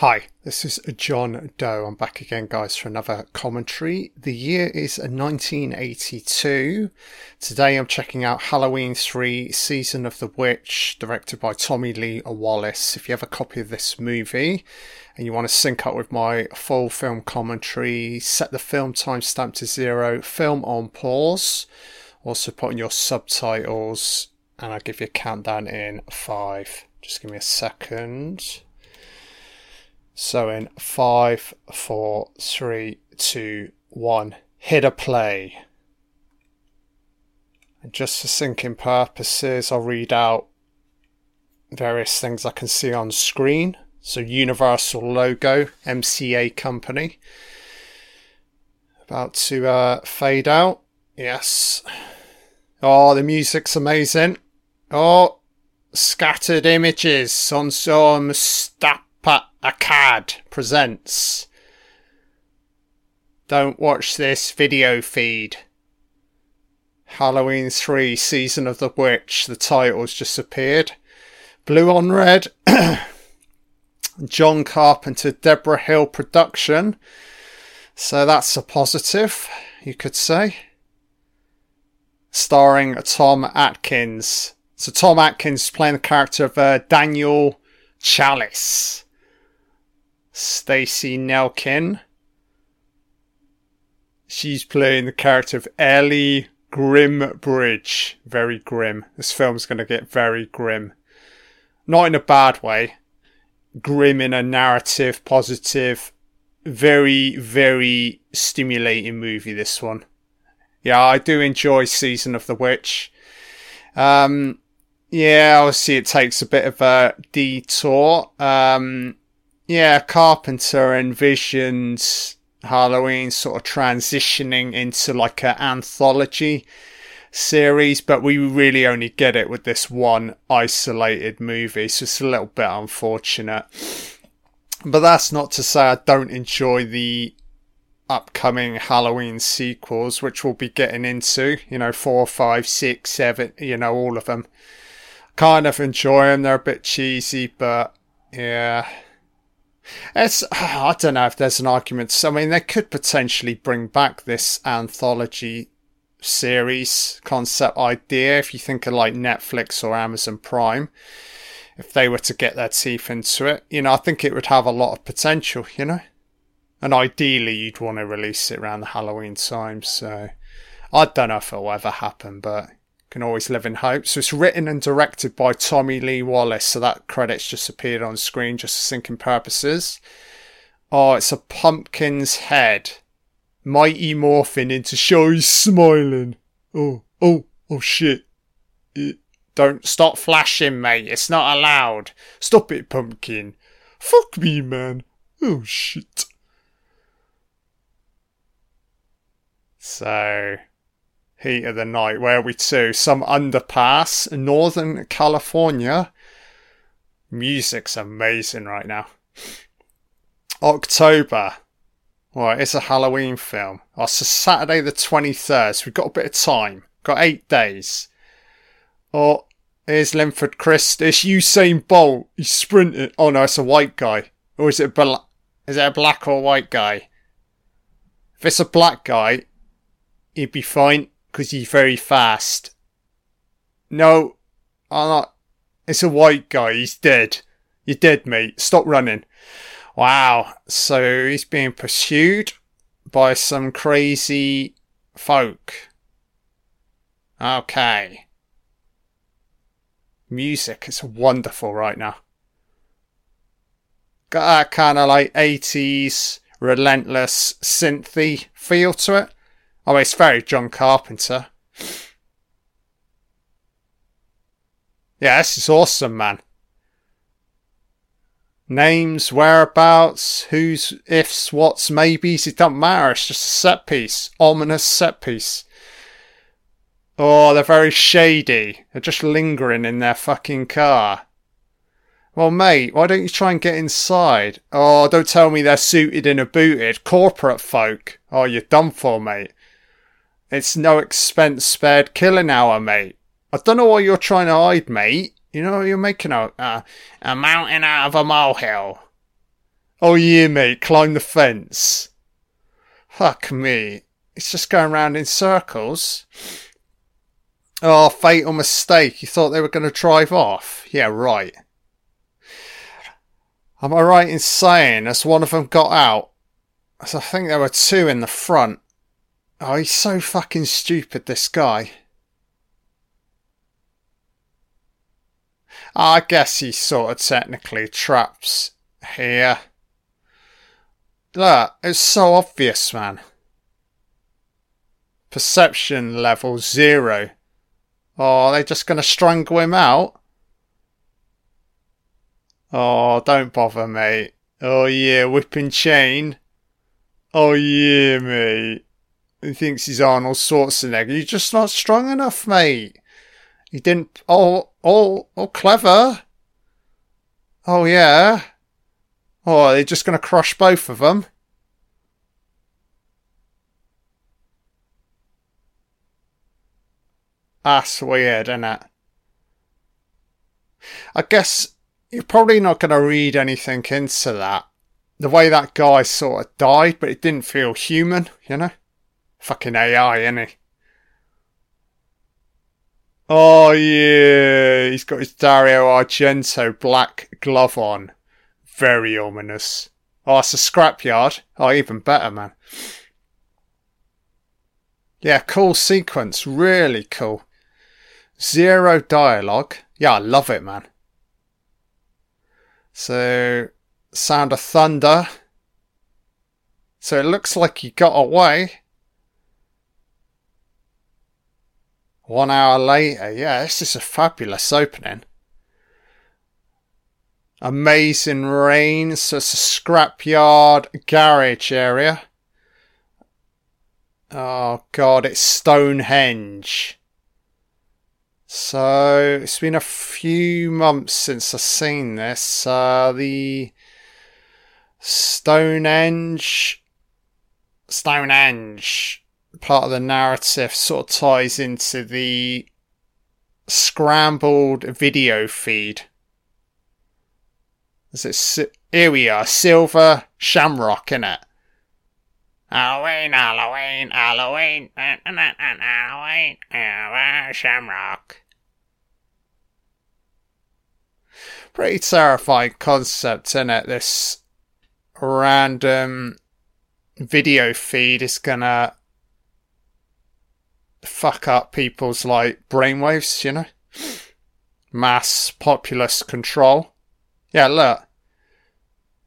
Hi, this is John Doe. I'm back again, guys, for another commentary. The year is 1982. Today I'm checking out Halloween 3 Season of the Witch, directed by Tommy Lee Wallace. If you have a copy of this movie and you want to sync up with my full film commentary, set the film timestamp to zero, film on pause, also put in your subtitles, and I'll give you a countdown in five. Just give me a second. So in five, four, three, two, one, hit a play. And just for syncing purposes, I'll read out various things I can see on screen. So Universal logo, MCA company. About to uh, fade out. Yes. Oh, the music's amazing. Oh, scattered images on some stap Akkad presents. Don't watch this video feed. Halloween 3 Season of the Witch, the title's just appeared. Blue on Red, John Carpenter, Deborah Hill production. So that's a positive, you could say. Starring Tom Atkins. So Tom Atkins playing the character of uh, Daniel Challis. Stacey Nelkin. She's playing the character of Ellie Grimbridge. Very grim. This film's going to get very grim. Not in a bad way. Grim in a narrative, positive, very, very stimulating movie, this one. Yeah, I do enjoy Season of the Witch. Um, yeah, obviously it takes a bit of a detour. Um, yeah, Carpenter envisioned Halloween sort of transitioning into like an anthology series, but we really only get it with this one isolated movie, so it's a little bit unfortunate. But that's not to say I don't enjoy the upcoming Halloween sequels, which we'll be getting into, you know, four, five, six, seven, you know, all of them. Kind of enjoy them, they're a bit cheesy, but yeah it's I don't know if there's an argument. I mean, they could potentially bring back this anthology series concept idea if you think of like Netflix or Amazon Prime. If they were to get their teeth into it, you know, I think it would have a lot of potential, you know. And ideally, you'd want to release it around the Halloween time. So I don't know if it'll ever happen, but can always live in hope. So it's written and directed by Tommy Lee Wallace. So that credits just appeared on screen just for syncing purposes. Oh, it's a pumpkin's head. Mighty morphing into showy smiling. Oh, oh, oh shit. It, don't stop flashing, mate. It's not allowed. Stop it, pumpkin. Fuck me, man. Oh shit. So, heat of the night. Where we to? Some underpass, Northern California. Music's amazing right now. October. Right, it's a Halloween film. Oh, it's Saturday the 23rd, so we've got a bit of time. Got eight days. Oh, here's Linford Chris. It's Usain Bolt. He's sprinting. Oh no, it's a white guy. Or is it black? Is it a black or white guy? If it's a black guy, he'd be fine because he's very fast. No, I'm not. It's a white guy. He's dead. You're dead, mate. Stop running. Wow. So he's being pursued by some crazy folk. Okay. Music is wonderful right now. Got that kind of like 80s relentless synthy feel to it. Oh, it's very John Carpenter. Yeah, this is awesome, man. Names, whereabouts, who's, ifs, what's, maybes, it doesn't matter. It's just a set piece. Ominous set piece. Oh, they're very shady. They're just lingering in their fucking car. Well, mate, why don't you try and get inside? Oh, don't tell me they're suited and booted. Corporate folk. Oh, you're done for, mate. It's no expense spared killing hour, mate. I don't know what you're trying to hide, mate. You know, you're making a, a, mountain out of a molehill. Oh yeah, mate, climb the fence. Fuck me. It's just going round in circles. Oh, fatal mistake. You thought they were going to drive off? Yeah, right. Am I right in saying as one of them got out? As I think there were two in the front. Oh, he's so fucking stupid, this guy. I guess he's sort of technically traps here. Look, it's so obvious, man. Perception level zero. Oh, they're just going to strangle him out? Oh, don't bother, mate. Oh, yeah, whipping chain. Oh, yeah, mate. He thinks he's Arnold Schwarzenegger. You're just not strong enough, mate. He didn't. Oh, oh, oh, clever. Oh, yeah. Oh, they're just going to crush both of them. That's weird, isn't it? I guess you're probably not going to read anything into that. The way that guy sort of died, but it didn't feel human, you know? Fucking AI, he? Oh, yeah. He's got his Dario Argento black glove on. Very ominous. Oh, it's a scrapyard. Oh, even better, man. Yeah, cool sequence. Really cool. Zero dialogue. Yeah, I love it, man. So, sound of thunder. So it looks like he got away. One hour later, yeah, this is a fabulous opening. Amazing rain, so it's a scrapyard garage area. Oh god, it's Stonehenge. So it's been a few months since I've seen this. Uh, the Stonehenge, Stonehenge part of the narrative sort of ties into the scrambled video feed. Is it? Here we are, silver shamrock in it. Halloween, Halloween, Halloween, Halloween, Halloween, shamrock. Pretty terrifying concept, isn't it? This random video feed is gonna fuck up people's like brainwaves, you know? Mass populace control. Yeah, look.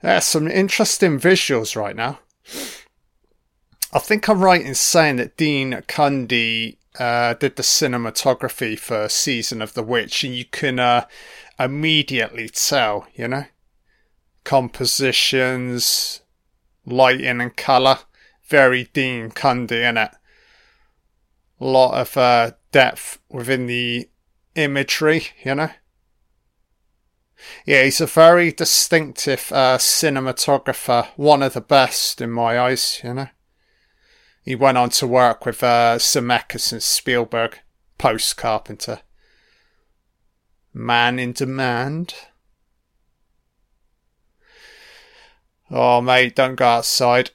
There's some interesting visuals right now. I think I'm right in saying that Dean Cundey uh, did the cinematography for Season of the Witch, and you can uh, immediately tell, you know, compositions, lighting and colour, very Dean Cundey in it. A lot of uh, depth within the imagery, you know. Yeah, he's a very distinctive uh, cinematographer, one of the best in my eyes, you know. He went on to work with uh, Zemeckis and Spielberg, post Carpenter. Man in Demand. Oh, mate, don't go outside.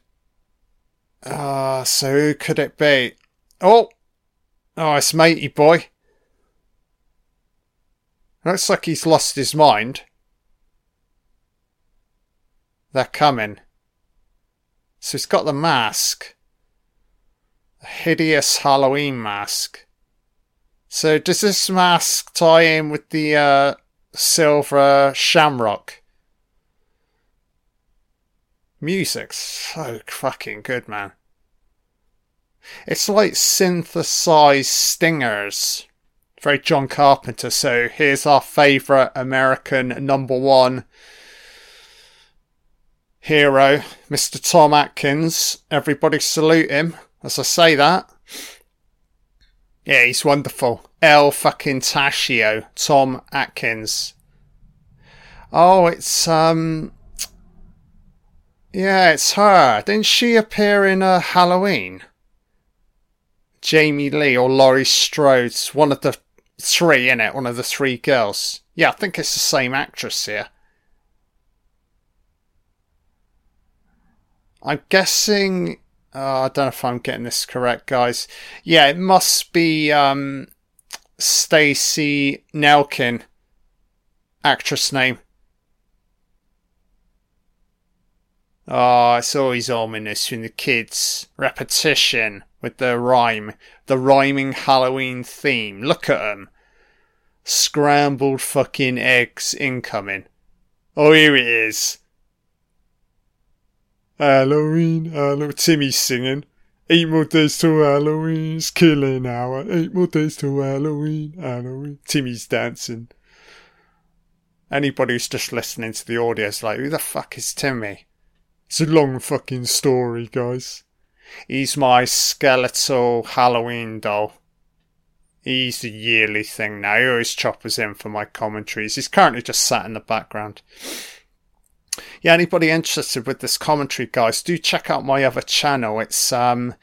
Ah, uh, so who could it be? Oh! Oh, it's matey boy. Looks like he's lost his mind. They're coming. So he's got the mask. A hideous Halloween mask. So does this mask tie in with the uh, silver shamrock? Music's so fucking good, man. It's like synthesized stingers. Very John Carpenter. So here's our favourite American number one hero, Mr. Tom Atkins. Everybody salute him as I say that. Yeah, he's wonderful. El fucking Tashio, Tom Atkins. Oh, it's um Yeah, it's her. Didn't she appear in uh, Halloween? Jamie Lee or Laurie Strode, one of the three in it, one of the three girls. Yeah, I think it's the same actress here. I'm guessing. Uh, I don't know if I'm getting this correct, guys. Yeah, it must be um, Stacey Nelkin, actress name. Oh, it's always ominous when the kids. Repetition with the rhyme. The rhyming Halloween theme. Look at them. Scrambled fucking eggs incoming. Oh, here it is. Halloween, Halloween. Timmy's singing. Eight more days to Halloween. It's killing hour. Eight more days to Halloween, Halloween. Timmy's dancing. Anybody who's just listening to the audio is like, who the fuck is Timmy? It's a long fucking story, guys. He's my skeletal Halloween doll. He's the yearly thing now. He always choppers in for my commentaries. He's currently just sat in the background. Yeah, anybody interested with this commentary, guys, do check out my other channel. It's um,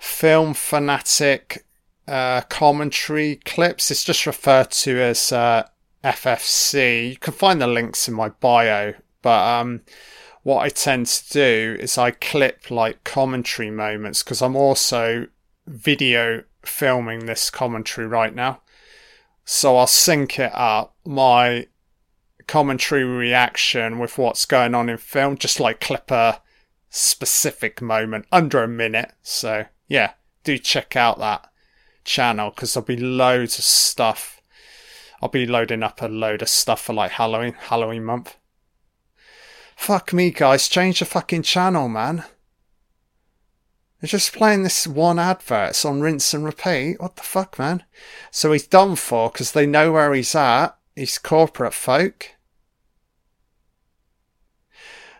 Film Fanatic uh, commentary clips. It's just referred to as uh, FFC. You can find the links in my bio but um, what I tend to do is I clip like commentary moments because I'm also video filming this commentary right now. So I'll sync it up, my commentary reaction with what's going on in film, just like clip a specific moment under a minute. So yeah, do check out that channel because there'll be loads of stuff. I'll be loading up a load of stuff for like Halloween, Halloween month. Fuck me, guys. Change the fucking channel, man. They're just playing this one advert. On rinse and repeat. What the fuck, man? So he's done for because they know where he's at. He's corporate folk.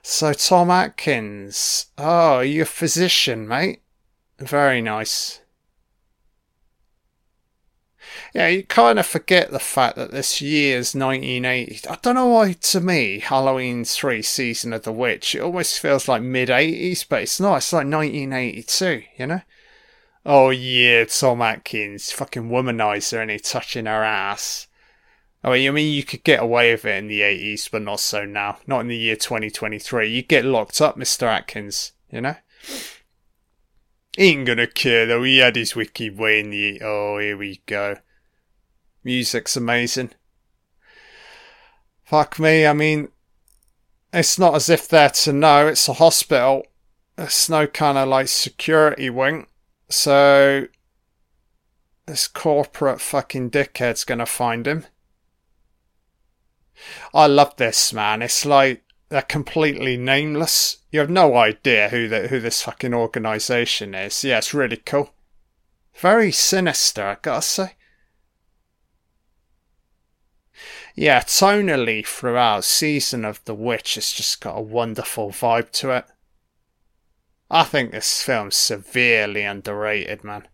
So Tom Atkins. Oh, you're a physician, mate. Very nice yeah, you kind of forget the fact that this year's 1980. I don't know why, to me, Halloween 3 Season of the Witch, it almost feels like mid 80s, but it's not. It's like 1982, you know? Oh, yeah, Tom Atkins, fucking womanizer, and he touching her ass. Oh, I mean, you could get away with it in the 80s, but not so now. Not in the year 2023. You get locked up, Mr. Atkins, you know? Ain't gonna care though, he had his wicked way in the. Oh, here we go. Music's amazing. Fuck me, I mean, it's not as if they're to know, it's a hospital. It's no kind of like security wing. So, this corporate fucking dickhead's gonna find him. I love this, man. It's like they're completely nameless. You have no idea who the, who this fucking organization is. Yeah, it's really cool. Very sinister, I gotta say. yeah, tonally throughout Season of the Witch, it's just got a wonderful vibe to it. I think this film's severely underrated, man.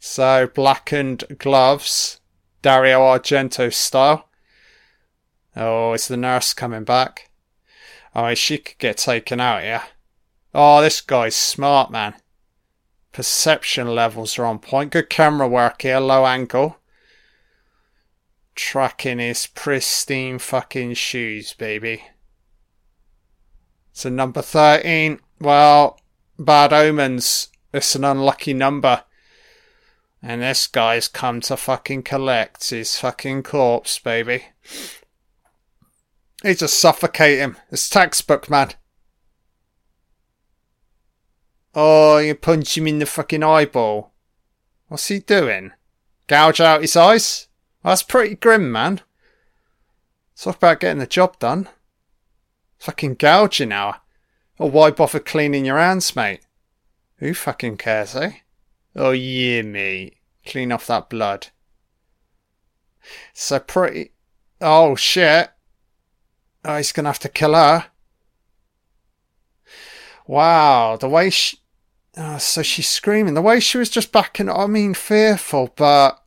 So, blackened gloves, Dario Argento style. Oh, is the nurse coming back? Oh, she could get taken out, yeah. Oh, this guy's smart, man. Perception levels are on point. Good camera work here, low angle tracking his pristine fucking shoes, baby. So number 13, well, bad omens. It's an unlucky number. And this guy's come to fucking collect his fucking corpse, baby. He just suffocate him. It's textbook, man. Oh, you punch him in the fucking eyeball. What's he doing? Gouge out his eyes? that's pretty grim, man. Talk about getting the job done. Fucking gouging now. Or why bother cleaning your hands, mate? Who fucking cares, eh? Oh yeah, mate. Clean off that blood. So pretty. Oh shit. Oh, he's gonna have to kill her. Wow, the way she. Oh, ah, so she's screaming. The way she was just backing. I mean, fearful, but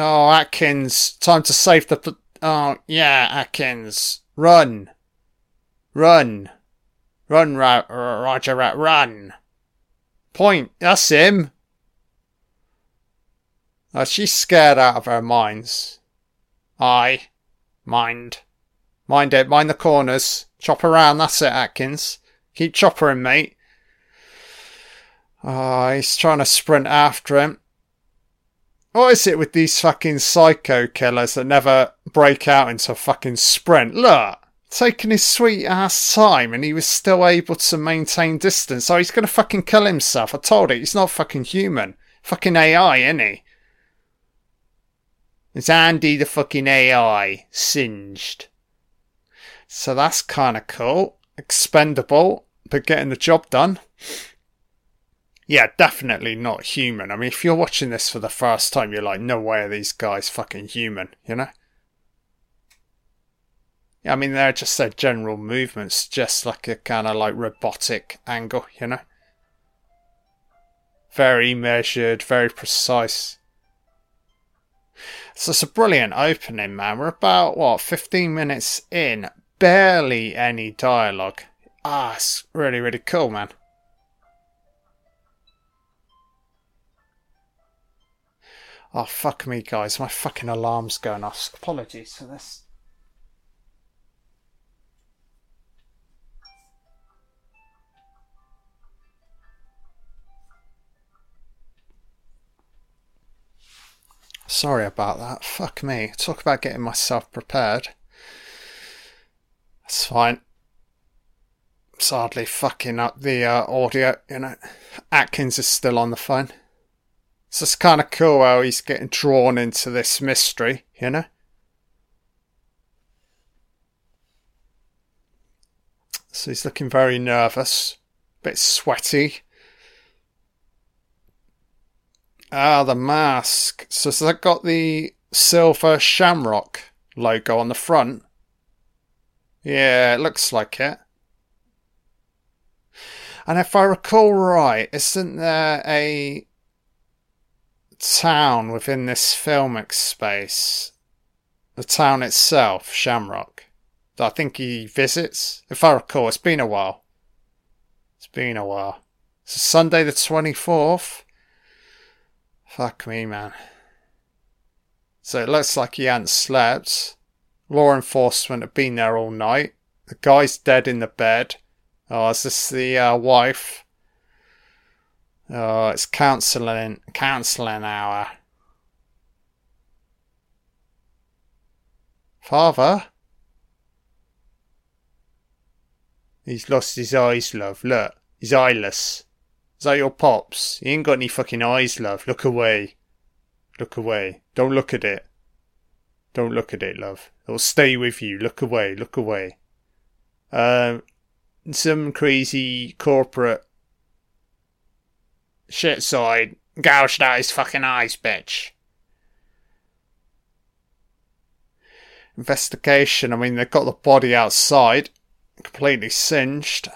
Oh, Atkins, time to save the. Oh, yeah, Atkins. Run. Run. Run, ra- Roger, ra- run. Point. That's him. Oh, she's scared out of her minds. I. Mind. Mind it, mind the corners. Chop around, that's it, Atkins. Keep choppering, mate. Oh, he's trying to sprint after him. What is it with these fucking psycho killers that never break out into a fucking sprint? Look, taking his sweet ass time and he was still able to maintain distance. Oh, he's gonna fucking kill himself. I told you, he's not fucking human. Fucking AI, isn't he? It's Andy the fucking AI. Singed. So that's kinda cool. Expendable, but getting the job done yeah, definitely not human. I mean, if you're watching this for the first time, you're like, no way are these guys fucking human, you know? I mean, they're just their general movements, just like a kind of like robotic angle, you know? Very measured, very precise. So it's a brilliant opening, man. We're about, what, 15 minutes in, barely any dialogue. Ah, it's really, really cool, man. Oh, fuck me, guys. My fucking alarm's going off. Apologies for this. Sorry about that. Fuck me. Talk about getting myself prepared. That's fine. Sadly, fucking up the uh, audio, you know. Atkins is still on the phone. So it's kind of cool how he's getting drawn into this mystery, you know? So he's looking very nervous, a bit sweaty. Ah, the mask. So has that got the silver shamrock logo on the front? Yeah, it looks like it. And if I recall right, isn't there a town within this filmic space, the town itself, Shamrock, that I think he visits. If I recall, it's been a while. It's been a while. It's So Sunday the 24th. Fuck me, man. So it looks like he hadn't slept. Law enforcement have been there all night. The guy's dead in the bed. Oh, is this the uh, wife? Oh, it's counselling, counselling hour. Father? He's lost his eyes, love. Look, he's eyeless. Is that your pops? He ain't got any fucking eyes, love. Look away. Look away. Don't look at it. Don't look at it, love. It'll stay with you. Look away. Look away. Um, some crazy corporate Shit side. Gouged out his fucking eyes, bitch. Investigation. I mean, they've got the body outside. Completely singed.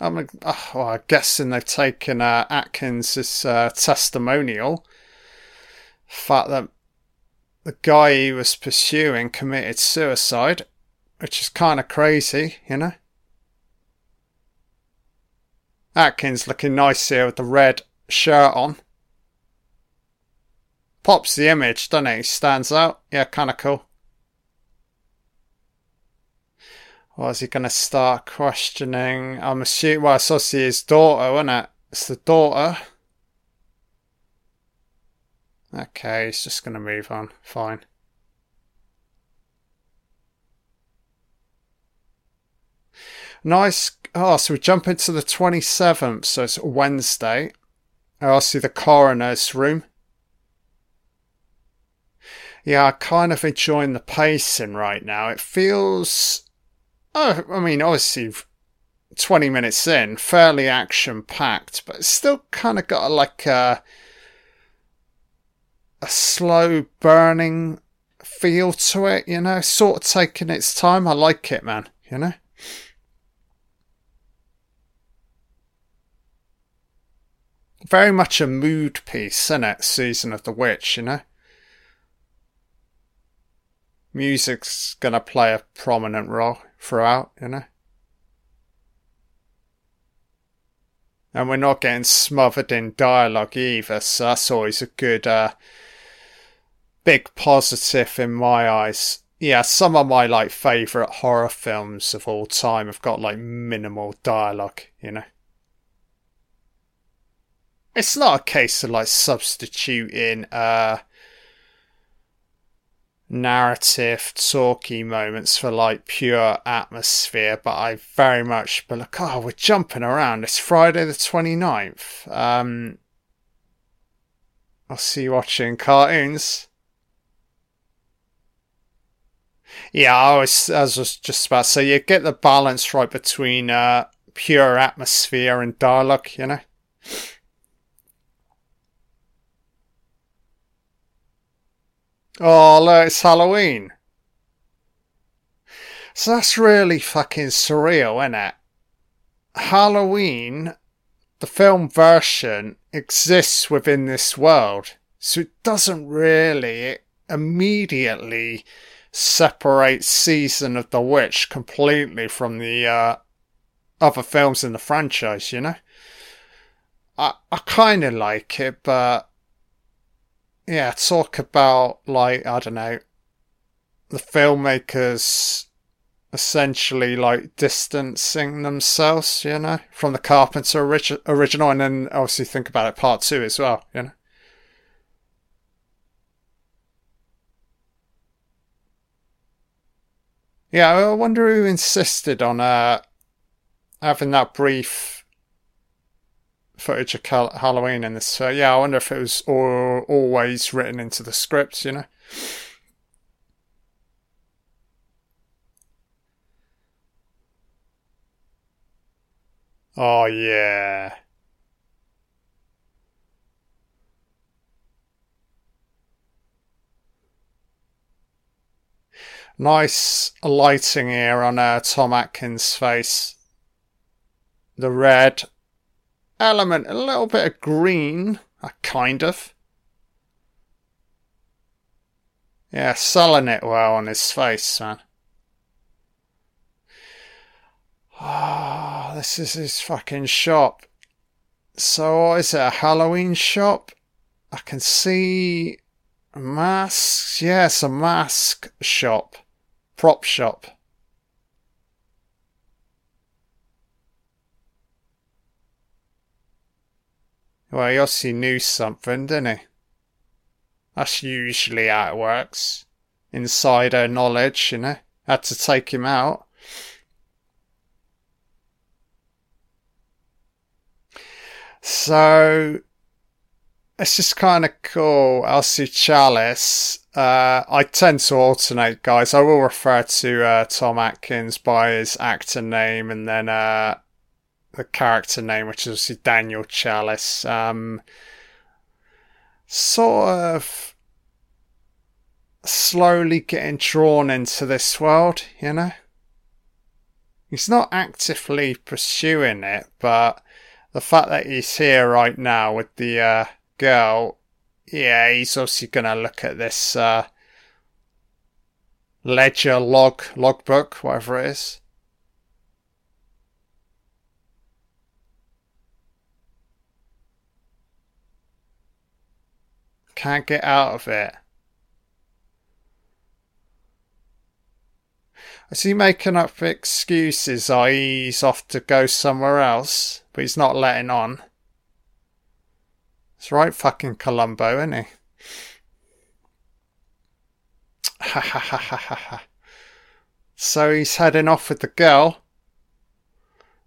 I'm, oh, well, I'm guessing they've taken uh, Atkins' uh, testimonial. fact that the guy he was pursuing committed suicide, which is kind of crazy, you know? Atkins looking nice here with the red shirt on. Pops the image, doesn't he? Stands out. Yeah, kind of cool. Or is he going to start questioning? I'm assuming, well, it's obviously his daughter, isn't it? It's the daughter. Okay, he's just going to move on. Fine. Nice Oh, so we jump into the 27th, so it's Wednesday. I see the coroner's room. Yeah, I kind of enjoying the pacing right now. It feels. Oh, I mean, obviously, 20 minutes in, fairly action packed, but it's still kind of got like a. a slow burning feel to it, you know? Sort of taking its time. I like it, man, you know? very much a mood piece, isn't it? Season of the Witch, you know? Music's gonna play a prominent role throughout, you know? And we're not getting smothered in dialogue either, so that's always a good uh, big positive in my eyes. Yeah, some of my like favorite horror films of all time have got like minimal dialogue, you know. It's not a case of like substituting uh narrative talky moments for like pure atmosphere, but I very much but like, oh, we're jumping around. It's Friday the 29th. Um I'll see you watching cartoons. Yeah, I was, I was just about to say, you get the balance right between uh, pure atmosphere and dialogue, you know? Oh, look, it's Halloween. So that's really fucking surreal, isn't it? Halloween, the film version, exists within this world. So it doesn't really immediately separate Season of the Witch completely from the uh, other films in the franchise, you know? I, I kind of like it, but yeah, talk about, like, I don't know, the filmmakers essentially like distancing themselves, you know, from the Carpenter orig- original, and then obviously think about it part two as well, you know. Yeah, I wonder who insisted on uh, having that brief footage of Halloween in this. Uh, yeah, I wonder if it was all, always written into the scripts, you know. Oh, yeah. Nice lighting here on uh, Tom Atkins' face. The red element, a little bit of green, uh, kind of. Yeah, selling it well on his face, man. Ah, this is his fucking shop. So, is it a Halloween shop? I can see masks. Yes, a mask shop. Prop shop. Well, he knew something, didn't he? That's usually how it works. Insider knowledge, you know. Had to take him out. So it's just kind of cool. Elsie Challis. Uh, I tend to alternate, guys. I will refer to uh, Tom Atkins by his actor name and then uh, the character name, which is obviously Daniel Challis. Um, sort of slowly getting drawn into this world, you know? He's not actively pursuing it, but the fact that he's here right now with the uh, girl, yeah, he's obviously going to look at this uh, ledger log logbook, whatever it is. Can't get out of it. Is he making up excuses, i.e., he's off to go somewhere else, but he's not letting on? It's right fucking Columbo, isn't he? Ha ha ha ha ha ha. So he's heading off with the girl.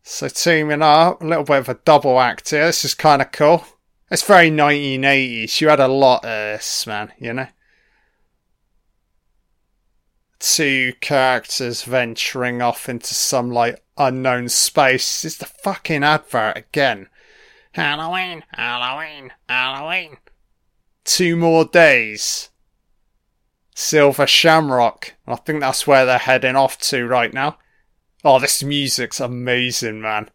So teaming up, a little bit of a double act here. This is kind of cool. It's very 1980s. You had a lot of this, man, you know? two characters venturing off into some like unknown space. It's the fucking advert again. Halloween, Halloween, Halloween. Two more days. Silver Shamrock. I think that's where they're heading off to right now. Oh, this music's amazing, man.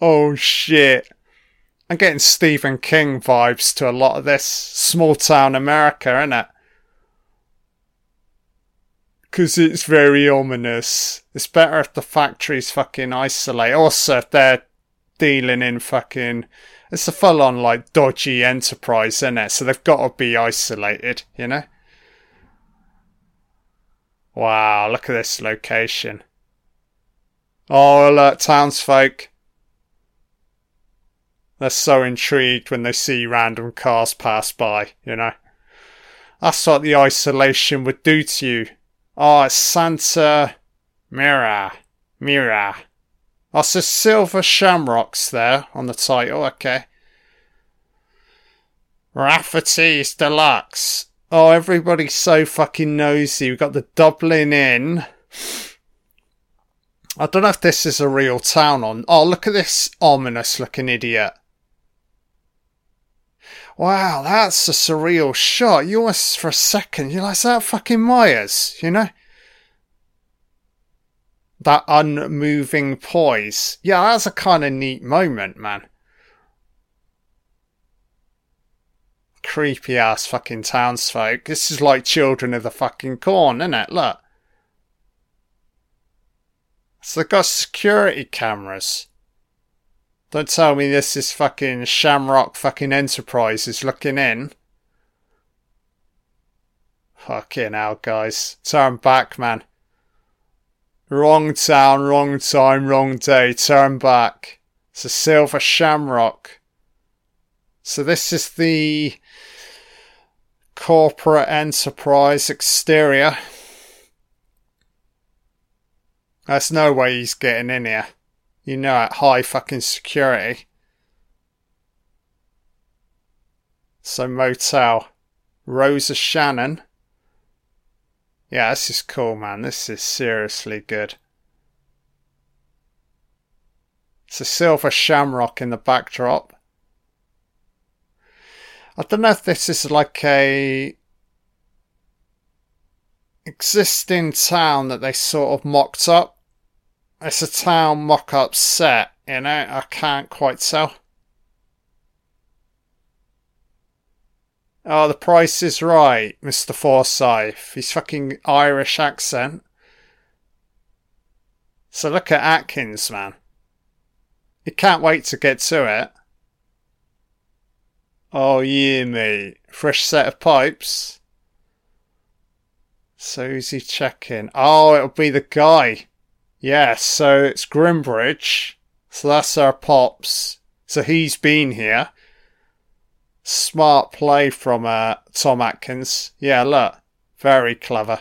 Oh shit. I'm getting Stephen King vibes to a lot of this small town America, innit? because it's very ominous. It's better if the factories fucking isolate. Also, if they're dealing in fucking. It's a full on, like, dodgy enterprise, isn't it? So they've got to be isolated, you know? Wow, look at this location. Oh, alert townsfolk. They're so intrigued when they see random cars pass by, you know. That's what the isolation would do to you. Oh, it's Santa Mira. Mira. Oh, so silver shamrocks there on the title, okay. Rafferty's Deluxe. Oh, everybody's so fucking nosy. We've got the Dublin Inn. I don't know if this is a real town on. Oh, look at this ominous looking idiot. Wow, that's a surreal shot. You almost for a second, you're like, is that fucking Myers? You know? That unmoving poise. Yeah, that's a kind of neat moment, man. Creepy ass fucking townsfolk. This is like Children of the fucking Corn, isn't it? Look. So they've got security cameras. Don't tell me this is fucking Shamrock fucking Enterprises looking in. Fucking hell, guys. Turn back, man. Wrong town, wrong time, wrong day. Turn back. It's a silver shamrock. So this is the corporate enterprise exterior. There's no way he's getting in here. You know, at high fucking security. So, motel. Rosa Shannon. Yeah, this is cool, man. This is seriously good. It's a silver shamrock in the backdrop. I don't know if this is like a existing town that they sort of mocked up. It's a town mock up set, you know, I can't quite tell. Oh, the price is right, Mr. Forsyth. His fucking Irish accent. So look at Atkins, man. He can't wait to get to it. Oh, yeah, mate. Fresh set of pipes. So who's he checking? Oh, it'll be the guy. Yeah, so it's Grimbridge. So that's our Pops. So he's been here. Smart play from uh, Tom Atkins. Yeah, look. Very clever.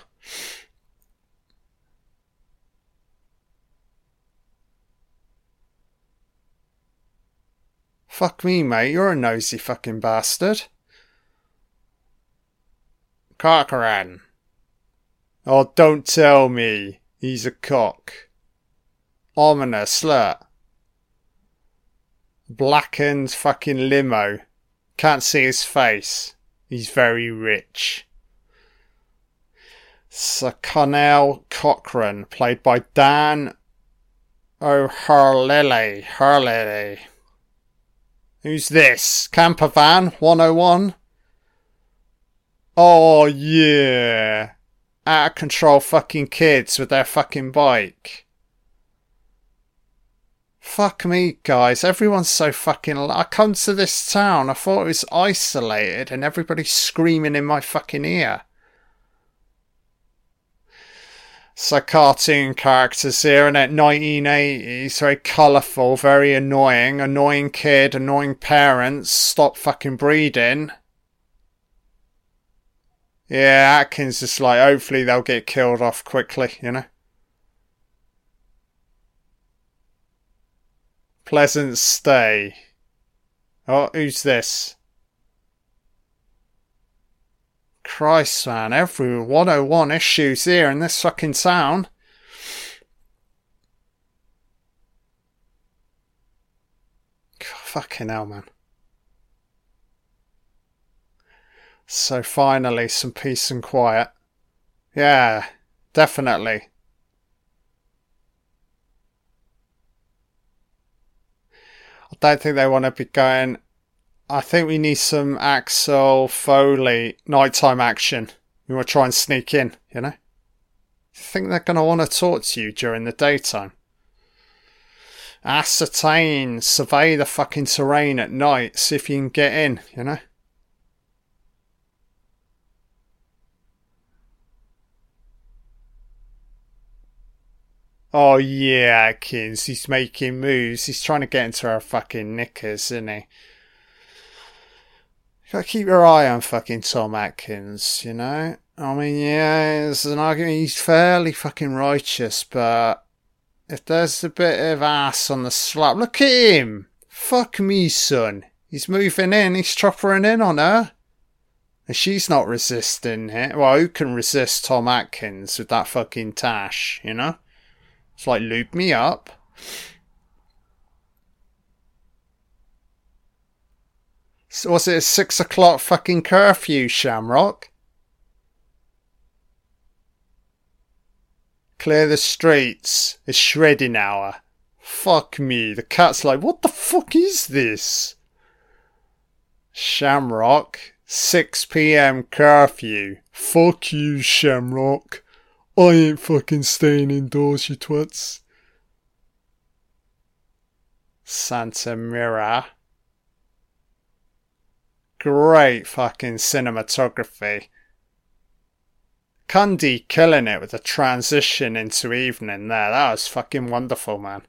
Fuck me, mate. You're a nosy fucking bastard. Corcoran. Oh, don't tell me he's a cock. Ominous, look. Blackened fucking limo. Can't see his face. He's very rich. Sir Conal Cochran, played by Dan O'Herlihy. Herlihy. Who's this? Campervan 101? Oh, yeah. Out of control fucking kids with their fucking bike. Fuck me, guys. Everyone's so fucking. I come to this town. I thought it was isolated and everybody's screaming in my fucking ear. So cartoon characters here in that 1980s, very colourful, very annoying, annoying kid, annoying parents, stop fucking breeding. Yeah, Atkins is like, hopefully they'll get killed off quickly, you know? Pleasant stay. Oh, who's this? Christ, man, every 101 issues here in this fucking town. fucking hell, man. So finally, some peace and quiet. Yeah, definitely. Don't think they want to be going I think we need some Axel Foley nighttime action. We want to try and sneak in, you know? I think they're going to want to talk to you during the daytime. Ascertain, survey the fucking terrain at night, see if you can get in, you know? Oh yeah, Atkins, he's making moves. He's trying to get into our fucking knickers, isn't he? You gotta keep your eye on fucking Tom Atkins, you know? I mean, yeah, it's an argument. He's fairly fucking righteous, but if there's a bit of ass on the slap, look at him. Fuck me, son. He's moving in. He's choppering in on her. And she's not resisting it. Well, who can resist Tom Atkins with that fucking tash, you know? It's like, loop me up. So was it a six o'clock fucking curfew, Shamrock? Clear the streets. It's shredding hour. Fuck me. The cat's like, what the fuck is this? Shamrock, 6 pm curfew. Fuck you, Shamrock. I ain't fucking staying indoors, you twats. Santa Mira. Great fucking cinematography. Cundey killing it with the transition into evening there. That was fucking wonderful, man.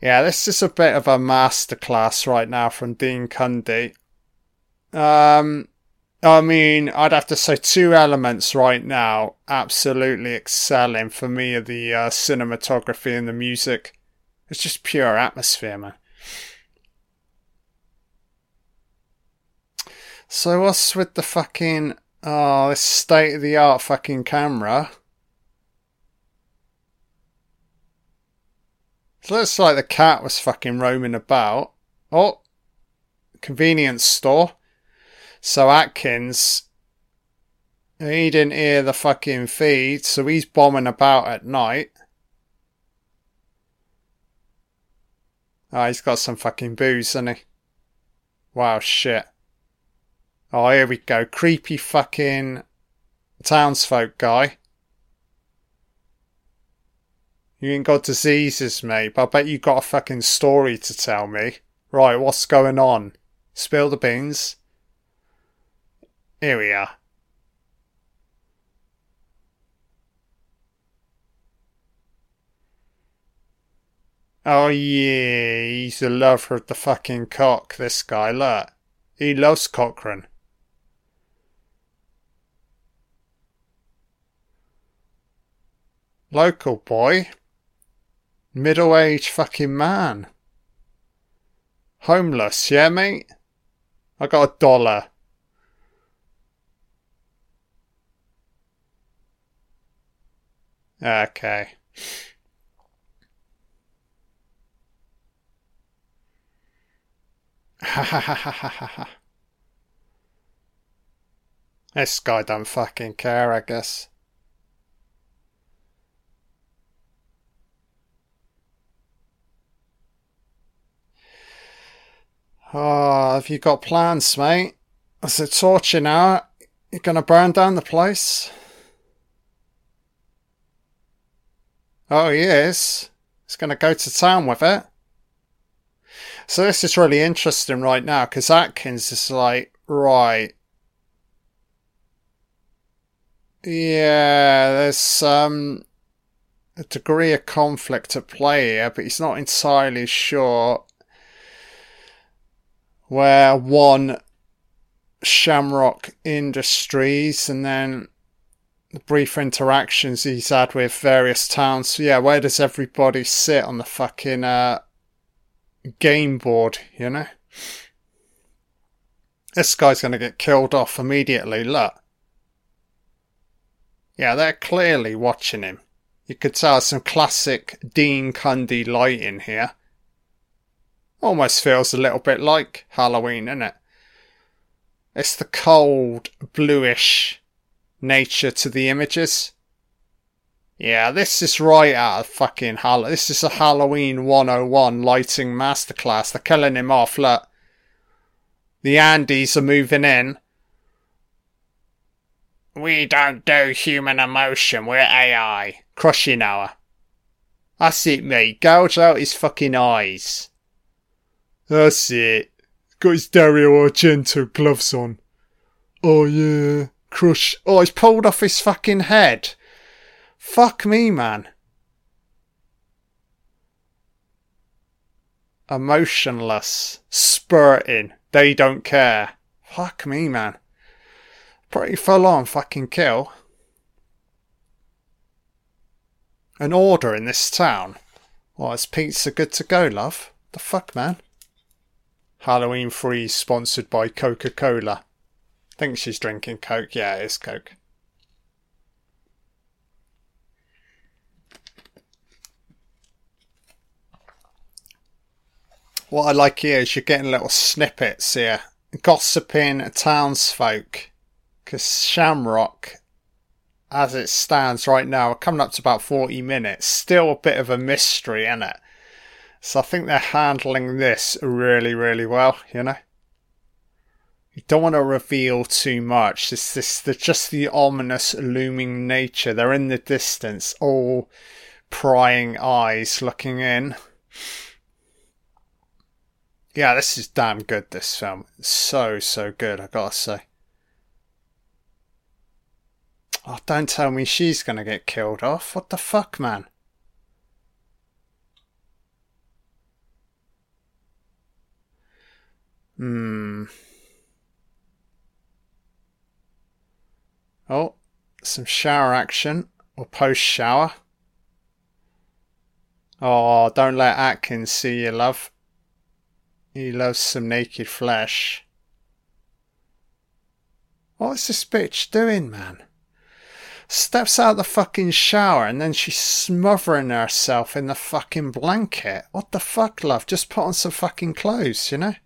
Yeah, this is a bit of a masterclass right now from Dean Cundey. Um, I mean, I'd have to say two elements right now absolutely excelling for me are the uh, cinematography and the music. It's just pure atmosphere, man. So what's with the fucking oh this state of the art fucking camera? It looks like the cat was fucking roaming about. Oh, convenience store. So Atkins, he didn't hear the fucking feed, so he's bombing about at night. Oh, he's got some fucking booze, hasn't he? Wow, shit. Oh, here we go. Creepy fucking townsfolk guy. You ain't got diseases, mate, but I bet you got a fucking story to tell me. Right, what's going on? Spill the beans. Here we are. Oh yeah, he's a lover of the fucking cock, this guy, look. He loves Cochran. Local boy. Middle aged fucking man. Homeless, yeah, mate? I got a dollar. Okay. Ha ha ha ha ha ha. This guy don't fucking care, I guess. Oh, have you got plans, mate? Is it torture now? You're gonna burn down the place? Oh, yes. is. He's gonna go to town with it. So this is really interesting right now because Atkins is like, right. Yeah, there's um a degree of conflict at play here, but he's not entirely sure where one Shamrock Industries and then the brief interactions he's had with various towns. Yeah, where does everybody sit on the fucking uh, game board, you know? This guy's gonna get killed off immediately, look. Yeah, they're clearly watching him. You could tell some classic Dean Cundey lighting here. Almost feels a little bit like Halloween, isn't it? It's the cold, bluish nature to the images. Yeah, this is right out of fucking Hall. This is a Halloween 101 lighting masterclass. They're killing him off. Look. The Andes are moving in. We don't do human emotion, we're AI. Crushing hour. That's it, mate. Gouge out his fucking eyes. That's it. Got his Dario Argento gloves on. Oh yeah. Crush. Oh, he's pulled off his fucking head. Fuck me, man. Emotionless. Spurting. They don't care. Fuck me, man. Pretty full on fucking kill. An order in this town. What, is pizza good to go, love? The fuck, man? Halloween Freeze sponsored by Coca Cola. Think she's drinking Coke. Yeah, it's Coke. What I like here is you're getting little snippets here. Gossiping townsfolk. Because Shamrock, as it stands right now, coming up to about 40 minutes, still a bit of a mystery, isn't it? So I think they're handling this really, really well, you know? You don't want to reveal too much. It's this the, just the ominous looming nature. They're in the distance, all prying eyes looking in. Yeah, this is damn good, this film. So, so good, I gotta say. Oh, don't tell me she's gonna get killed off. What the fuck, man? Hmm. Oh, some shower action or post shower. Oh, don't let Atkins see you, love. He loves some naked flesh. What's this bitch doing, man? Steps out the fucking shower and then she's smothering herself in the fucking blanket. What the fuck, love? Just put on some fucking clothes, you know?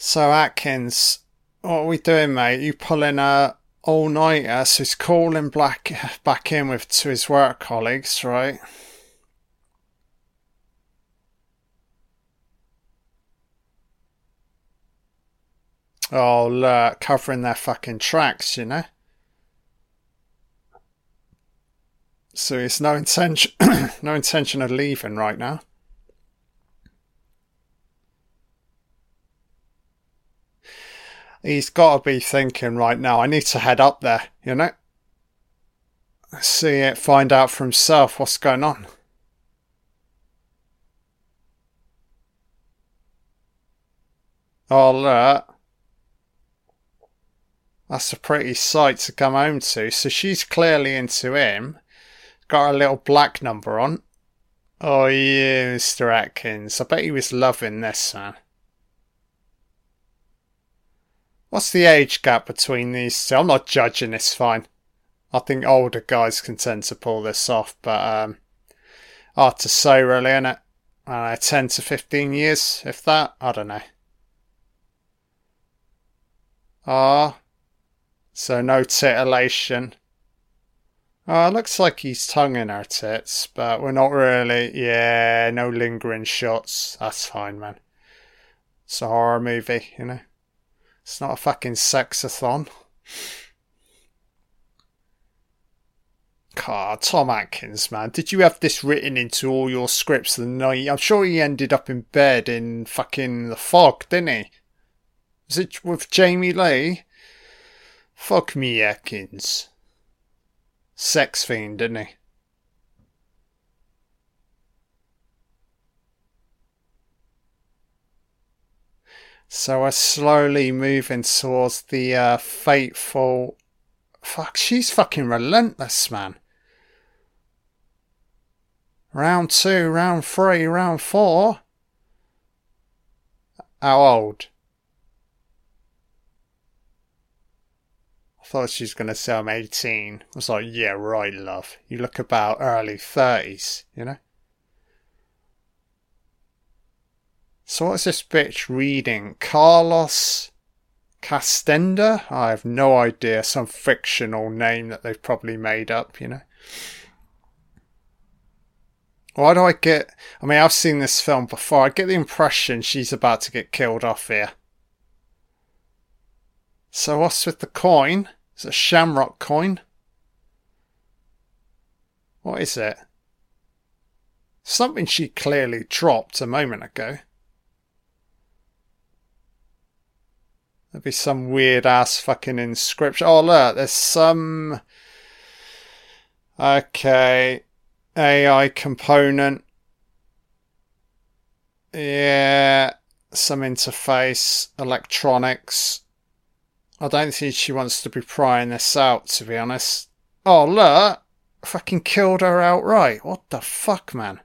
So Atkins, what are we doing, mate? You pulling a all nighter? So he's calling Black back in with to his work colleagues, right? Oh, look, covering their fucking tracks, you know. So he's no intention, no intention of leaving right now. He's got to be thinking right now, I need to head up there, you know? See it, find out for himself what's going on. Oh, look. That's a pretty sight to come home to. So she's clearly into him. Got a little black number on. Oh, yeah, Mr. Atkins. I bet he was loving this, man. What's the age gap between these two? I'm not judging this, fine. I think older guys can tend to pull this off, but um, hard to say really, isn't it? Uh, 10 to 15 years, if that. I don't know. Ah, so no titillation. Oh, looks like he's tonguing her tits, but we're not really. Yeah, no lingering shots. That's fine, man. It's a horror movie, you know. It's not a fucking sexathon. God, Tom Atkins, man. Did you have this written into all your scripts the night? I'm sure he ended up in bed in fucking The Fog, didn't he? Was it with Jamie Lee? Fuck me, Atkins. Sex fiend, didn't he? So we're slowly moving towards the uh, fateful. Fuck, she's fucking relentless, man. Round two, round three, round four. How old? I thought she was going to say I'm 18. I was like, yeah, right, love. You look about early 30s, you know? So what's this bitch reading? Carlos Castenda? I have no idea. Some fictional name that they've probably made up, you know. Why do I get. I mean, I've seen this film before. I get the impression she's about to get killed off here. So, what's with the coin? It's a shamrock coin. What is it? Something she clearly dropped a moment ago. There'd be some weird ass fucking inscription. Oh, look, there's some. Okay. AI component. Yeah. Some interface. Electronics. I don't think she wants to be prying this out, to be honest. Oh, look. Fucking killed her outright. What the fuck, man?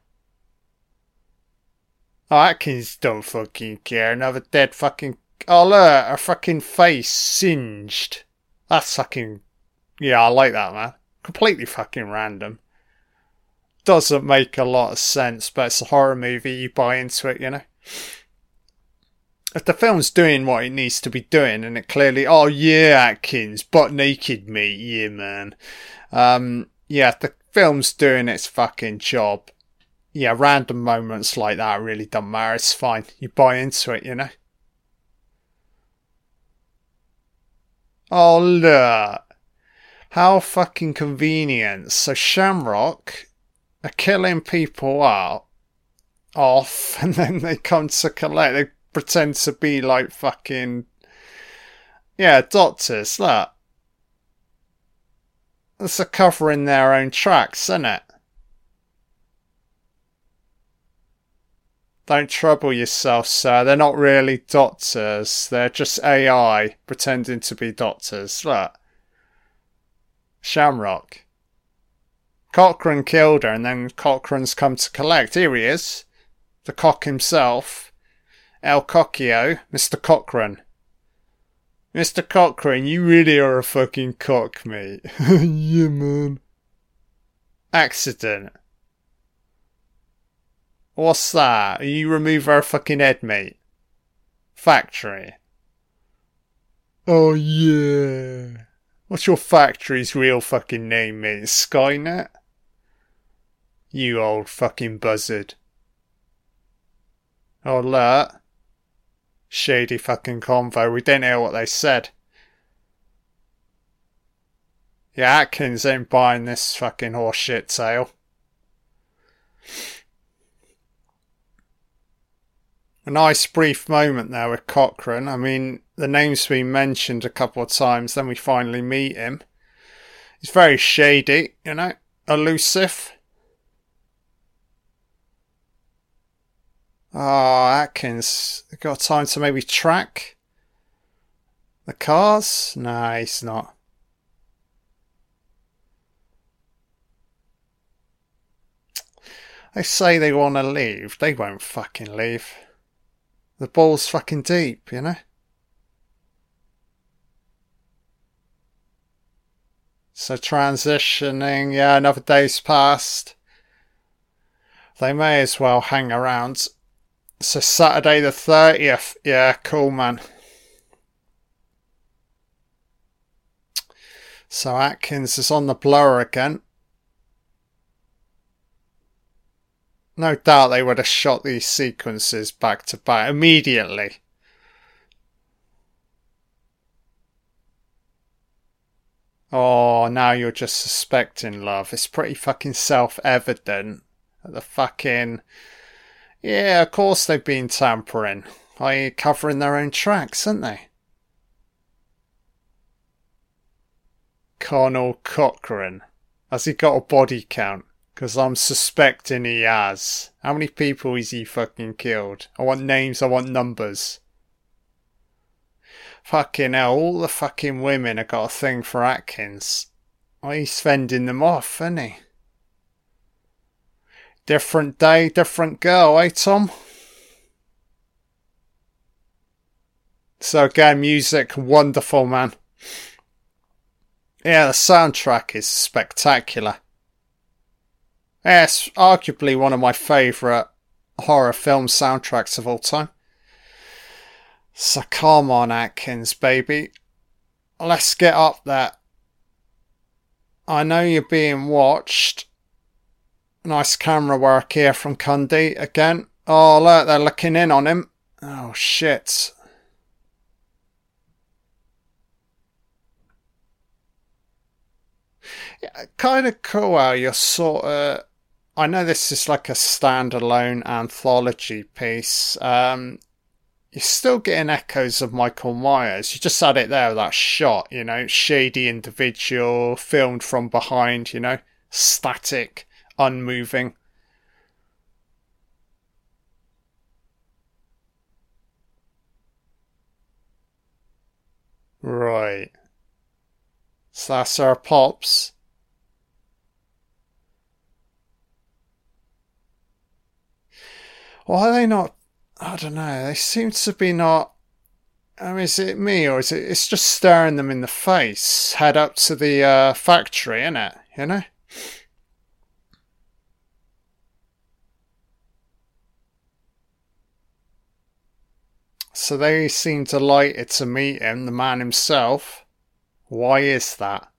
Oh, Atkins don't fucking care. Another dead fucking. Oh, look, her fucking face singed. That's fucking. Yeah, I like that, man. Completely fucking random. Doesn't make a lot of sense, but it's a horror movie. You buy into it, you know? If the film's doing what it needs to be doing, and it clearly. Oh, yeah, Atkins, butt naked meat. Yeah, man. Um, yeah, the film's doing its fucking job yeah, random moments like that really don't matter. It's fine. You buy into it, you know? Oh, look. How fucking convenient. So Shamrock are killing people out off and then they come to collect. They pretend to be like fucking. Yeah, doctors. Look. It's a covering their own tracks, isn't it? Don't trouble yourself, sir. They're not really doctors. They're just AI pretending to be doctors. Look. Shamrock. Cochran killed her, and then Cochran's come to collect. Here he is. The cock himself. El Cocchio, Mr. Cochran. Mr. Cochran, you really are a fucking cock, mate. yeah, man. Accident. What's that? You remove our fucking head, mate. Factory. Oh, yeah. What's your factory's real fucking name, mate? Skynet? You old fucking buzzard. Oh, look. Shady fucking convo. We didn't hear what they said. Yeah, Atkins ain't buying this fucking horseshit tale. A nice brief moment there with Cochran. I mean, the name's been mentioned a couple of times, then we finally meet him. He's very shady, you know, elusive. Oh, Atkins, got time to maybe track the cars? No, he's not. They say they want to leave. They won't fucking leave. The ball's fucking deep, you know? So transitioning, yeah, another day's passed. They may as well hang around. So Saturday the 30th, yeah, cool man. So Atkins is on the blower again. No doubt they would have shot these sequences back to back immediately. Oh, now you're just suspecting love. It's pretty fucking self evident the fucking. Yeah, of course they've been tampering. I covering their own tracks, aren't they? Conal Cochran. Has he got a body count? Because I'm suspecting he has. How many people has he fucking killed? I want names, I want numbers. Fucking hell, all the fucking women have got a thing for Atkins. Oh, he's fending them off, isn't he? Different day, different girl, eh, Tom? So again, music, wonderful, man. Yeah, the soundtrack is spectacular. Yes, arguably one of my favourite horror film soundtracks of all time. So come on, Atkins, baby. Let's get up there. I know you're being watched. Nice camera work here from Cundey again. Oh, look, they're looking in on him. Oh, shit. Yeah, kind of cool how you're sort of I know this is like a standalone anthology piece. Um, you're still getting echoes of Michael Myers. You just had it there, that shot, you know, shady individual, filmed from behind, you know, static, unmoving. Right. So that's our pops. Why are they not? I don't know. They seem to be not. I mean, is it me or is it? It's just staring them in the face. Head up to the uh, factory, innit? You know. So they seem delighted to meet him, the man himself. Why is that?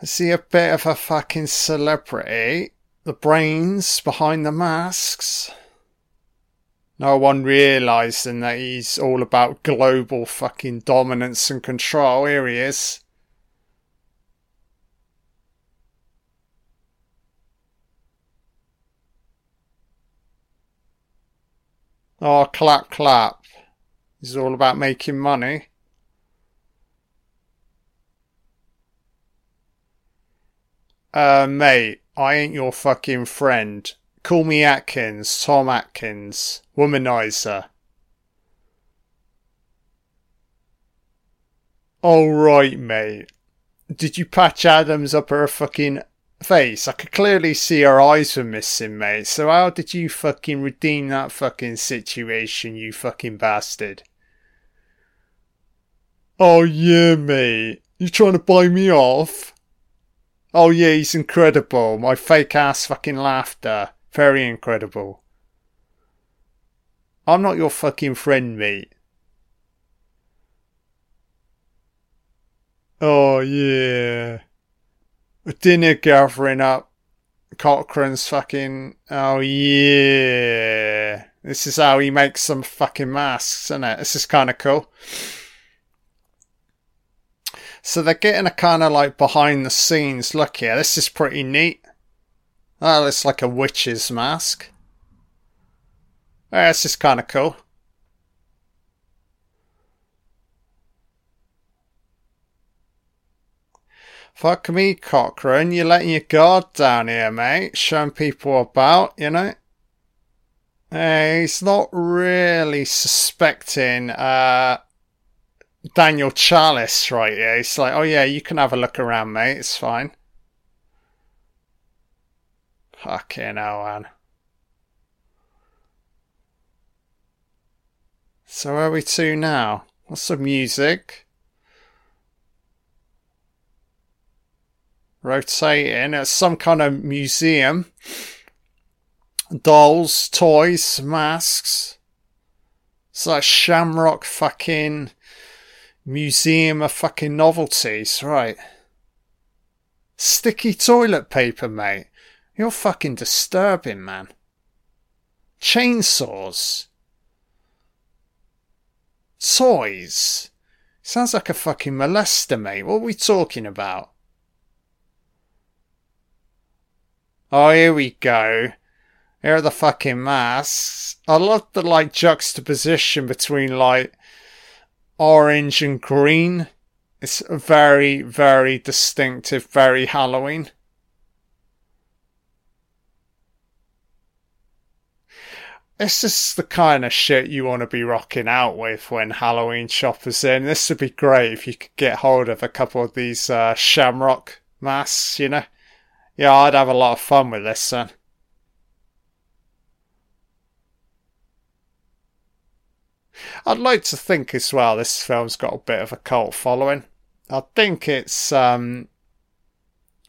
Is he a bit of a fucking celebrity? The brains behind the masks? No one realising that he's all about global fucking dominance and control. Here he is. Oh, clap, clap. He's all about making money. Uh, mate, I ain't your fucking friend. Call me Atkins, Tom Atkins, womanizer. Alright, mate. Did you patch Adams up her fucking face. I could clearly see her eyes were missing, mate. So how did you fucking redeem that fucking situation, you fucking bastard? Oh yeah, mate. You trying to buy me off? Oh yeah, he's incredible. My fake ass fucking laughter. Very incredible. I'm not your fucking friend, mate. Oh yeah a dinner gathering up. Cochran's fucking. Oh yeah, this is how he makes some fucking masks, isn't it? This is kind of cool. So they're getting a kind of like behind the scenes look here. This is pretty neat. Oh, it's like a witch's mask. Yeah, this is kind of cool. Fuck me, Cochran. You're letting your guard down here, mate. Showing people about, you know. He's not really suspecting uh, Daniel Challis right here. He's like, oh yeah, you can have a look around, mate. It's fine. Fucking hell, man. So where are we to now? What's the music? rotating at some kind of museum. Dolls, toys, masks. It's like Shamrock fucking museum of fucking novelties, right? Sticky toilet paper, mate. You're fucking disturbing, man. Chainsaws. Toys. Sounds like a fucking molester, mate. What are we talking about? Oh, here we go. Here are the fucking masks. I love the like juxtaposition between like orange and green. It's very, very distinctive, very Halloween. This is the kind of shit you want to be rocking out with when Halloween shoppers in. This would be great if you could get hold of a couple of these uh, shamrock masks, you know. Yeah, I'd have a lot of fun with this, son. I'd like to think as well this film's got a bit of a cult following. I think it's um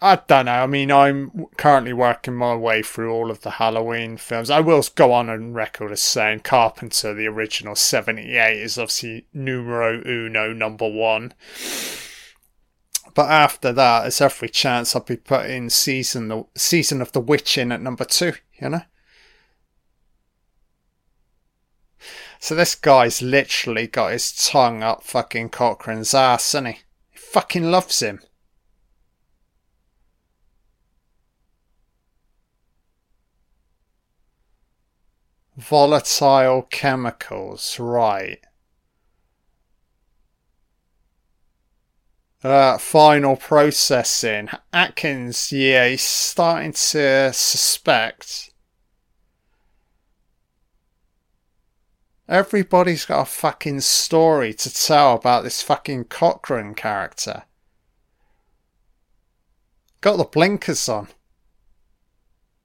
I don't know. I mean, I'm currently working my way through all of the Halloween films. I will go on on record as saying Carpenter, the original 78, is obviously numero uno, number one. But after that, there's every chance I'll be putting season the season of the witch in at number two. You know. So this guy's literally got his tongue up fucking Cochran's ass, and he? he fucking loves him. Volatile chemicals, right. Uh, final processing. Atkins, yeah, he's starting to suspect. Everybody's got a fucking story to tell about this fucking Cochran character. Got the blinkers on.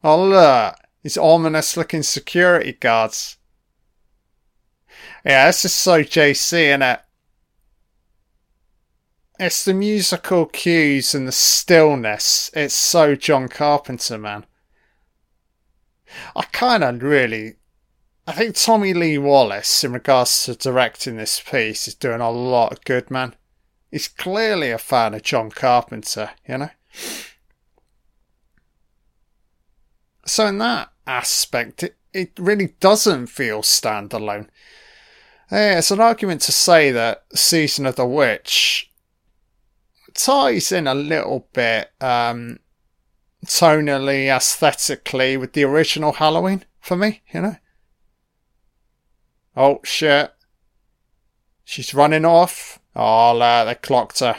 Oh look, these ominous looking security guards. Yeah, this is so JC, in it? It's the musical cues and the stillness. It's so John Carpenter, man. I kind of really. I think Tommy Lee Wallace, in regards to directing this piece, is doing a lot of good, man. He's clearly a fan of John Carpenter, you know? So, in that aspect, it, it really doesn't feel standalone. Yeah, it's an argument to say that Season of the Witch ties in a little bit um, tonally, aesthetically with the original Halloween for me, you know? Oh, shit. She's running off. Oh, uh, they clocked her.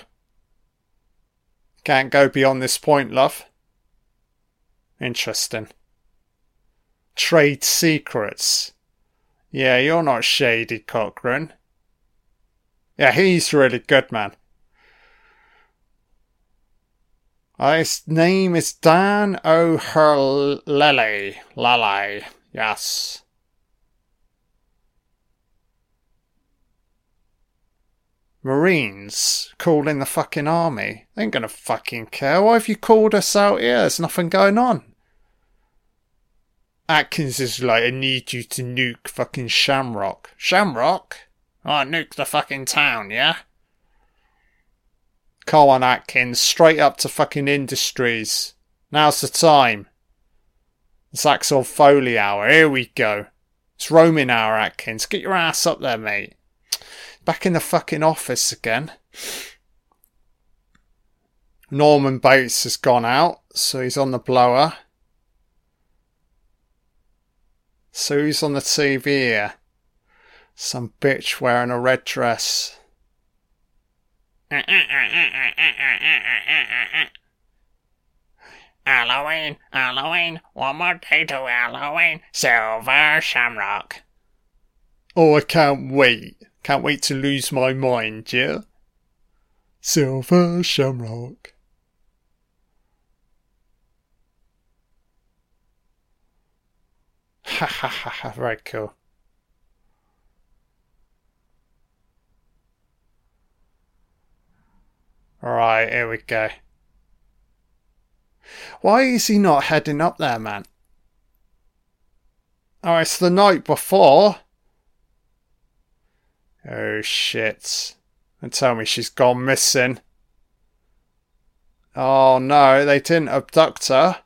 Can't go beyond this point, love. Interesting. Trade secrets. Yeah, you're not shady, Cochran. Yeah, he's really good, man. His name is Dan O'Herlele. Lale. Yes. Marines calling the fucking army. They ain't gonna fucking care. Why have you called us out here? There's nothing going on. Atkins is like, I need you to nuke fucking Shamrock. Shamrock? Oh, nuke the fucking town, yeah? Come on, Atkins, straight up to fucking industries. Now's the time. It's Axel Foley hour. Here we go. It's roaming hour, Atkins. Get your ass up there, mate. Back in the fucking office again. Norman Bates has gone out, so he's on the blower. So who's on the TV here? Some bitch wearing a red dress. Halloween, Halloween, one more day to Halloween, Silver Shamrock. Oh, I can't wait. Can't wait to lose my mind, yeah? Silver Shamrock. Ha ha ha ha, very cool. Alright, here we go. Why is he not heading up there, man? Oh, it's the night before. Oh, shit. And tell me she's gone missing. Oh, no, they didn't abduct her.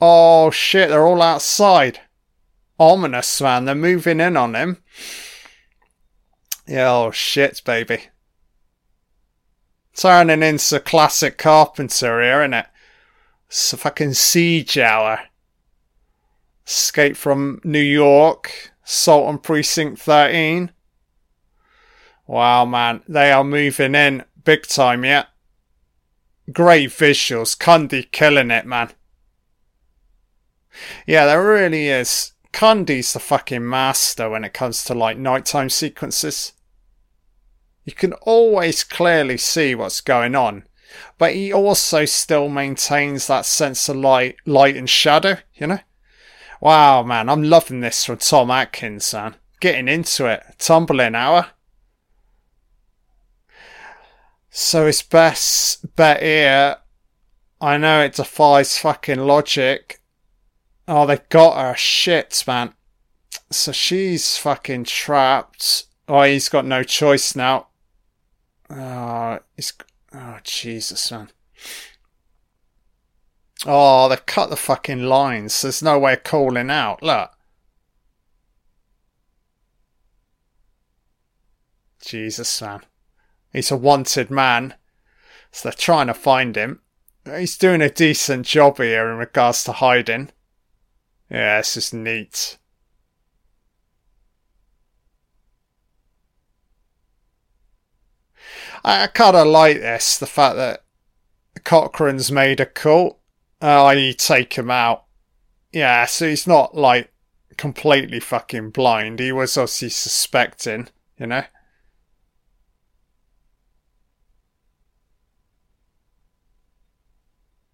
Oh shit, they're all outside. Ominous, man. They're moving in on him. Yeah, oh shit, baby. Turning into classic Carpenter here, isn't it? It's a fucking siege hour. Escape from New York. Assault on Precinct 13. Wow, man. They are moving in big time, yeah. Great visuals. Cundey killing it, man. Yeah, there really is. Cundey's the fucking master when it comes to like nighttime sequences. You can always clearly see what's going on, but he also still maintains that sense of light, light and shadow. You know. Wow, man, I'm loving this from Tom Atkins, man. Getting into it, tumbling hour. So it's best bet here. I know it defies fucking logic, Oh, they've got her. Shit, man. So she's fucking trapped. Oh, he's got no choice now. Oh, he's. Oh, Jesus, man. Oh, they've cut the fucking lines. There's no way of calling out. Look. Jesus, man. He's a wanted man. So they're trying to find him. He's doing a decent job here in regards to hiding. Yeah, this is neat. I, I kind of like this, the fact that Cochran's made a cult, uh, i.e. take him out. Yeah, so he's not, like, completely fucking blind. He was obviously suspecting, you know?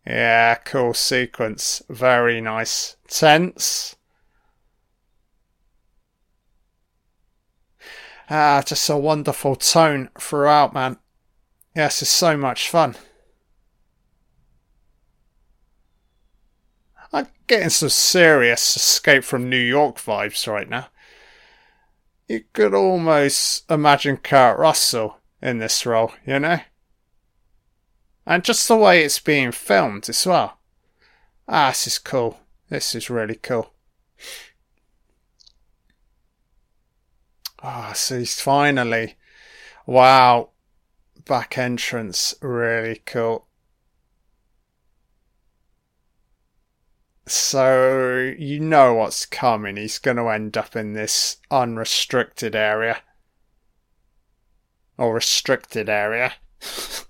Yeah, cool sequence. Very nice. Tense. Ah, just a wonderful tone throughout, man. Yes, it's so much fun. I'm getting some serious escape from New York vibes right now. You could almost imagine Kurt Russell in this role, you know? And just the way it's being filmed as well. Ah, this is cool. This is really cool. Ah, oh, so he's finally. Wow. Back entrance. Really cool. So you know what's coming. He's going to end up in this unrestricted area. Or restricted area.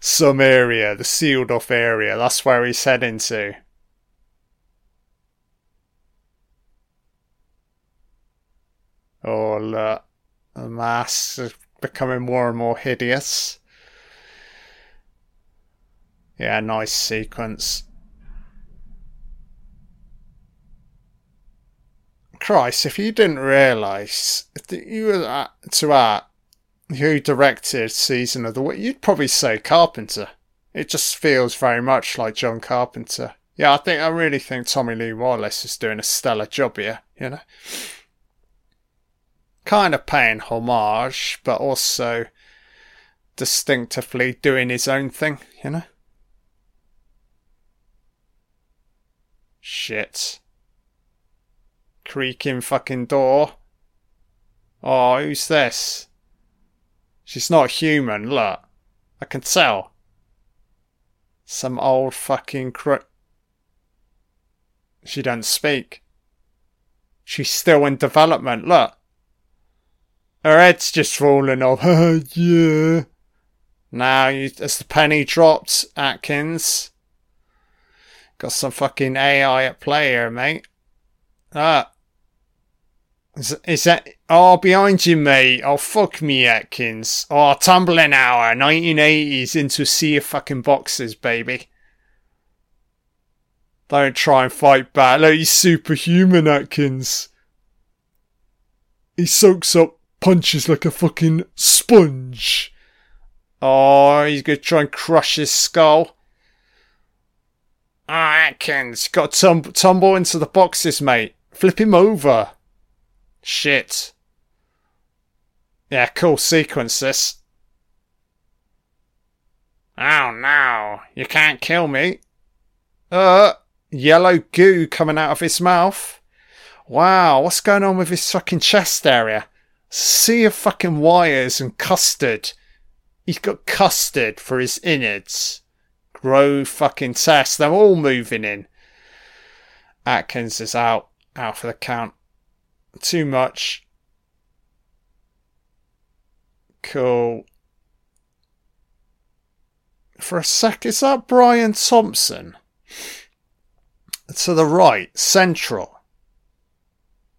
some area, the sealed off area. That's where he's heading to. Oh, uh, look. The mask is becoming more and more hideous. Yeah, nice sequence. Christ, if you didn't realise that you were to art who directed Season of the Witch, you'd probably say Carpenter. It just feels very much like John Carpenter. Yeah, I think I really think Tommy Lee Wallace is doing a stellar job here, you know. Kind of paying homage, but also distinctively doing his own thing, you know. Shit. Creaking fucking door. Oh, who's this? She's not human, look. I can tell. Some old fucking crook. She don't speak. She's still in development, look. Her head's just falling off. yeah. Now, you, as the penny dropped, Atkins. Got some fucking AI at play here, mate. Ah. Is, is that. Oh, behind you, mate. Oh, fuck me, Atkins. Oh, tumbling hour. 1980s into a sea of fucking boxes, baby. Don't try and fight back. Look, he's superhuman, Atkins. He soaks up punches like a fucking sponge. Oh, he's gonna try and crush his skull. Oh, Atkins, got to tum- tumble into the boxes, mate. Flip him over. Shit. Yeah, cool sequence this. Oh no, you can't kill me. Uh, yellow goo coming out of his mouth. Wow, what's going on with his fucking chest area? Sea of fucking wires and custard. He's got custard for his innards. Grow fucking test. They're all moving in. Atkins is out. Out for the count too much. Cool. For a sec, is that Brian Thompson? To the right, central.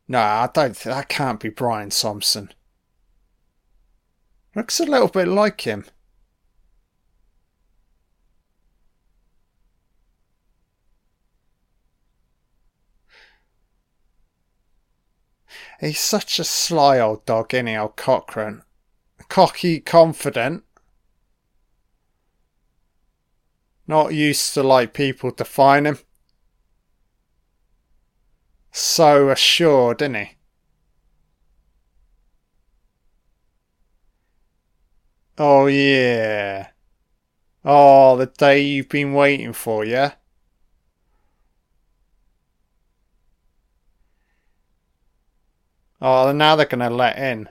No, I don't think that can't be Brian Thompson. Looks a little bit like him. He's such a sly old dog, he, old Cochran? Cocky, confident. Not used to like people define him. So assured, isn't he? Oh yeah. Oh, the day you've been waiting for, yeah? Oh, now they're going to let in.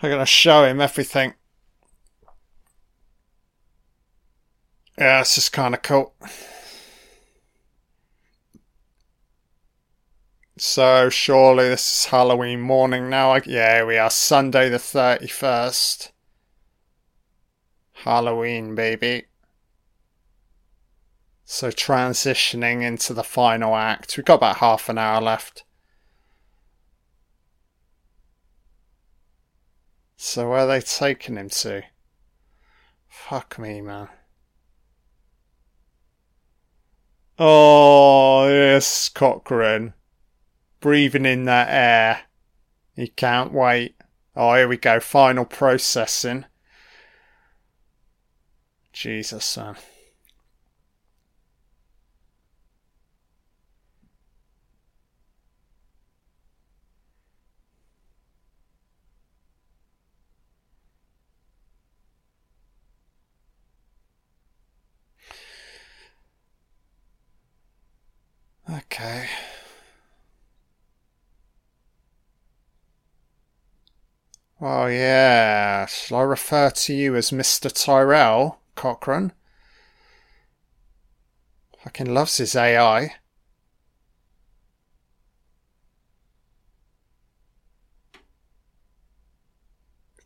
They're going to show him everything. Yeah, it's just kind of cool. So surely this is Halloween morning now. Yeah, we are Sunday the 31st. Halloween, baby. So transitioning into the final act. We've got about half an hour left. So where are they taking him to? Fuck me, man. Oh, yes, Cochran breathing in that air. He can't wait. Oh, here we go. Final processing. Jesus, man. Okay. Oh. Shall I refer to you as Mr. Tyrell, Cochran? Fucking loves his AI.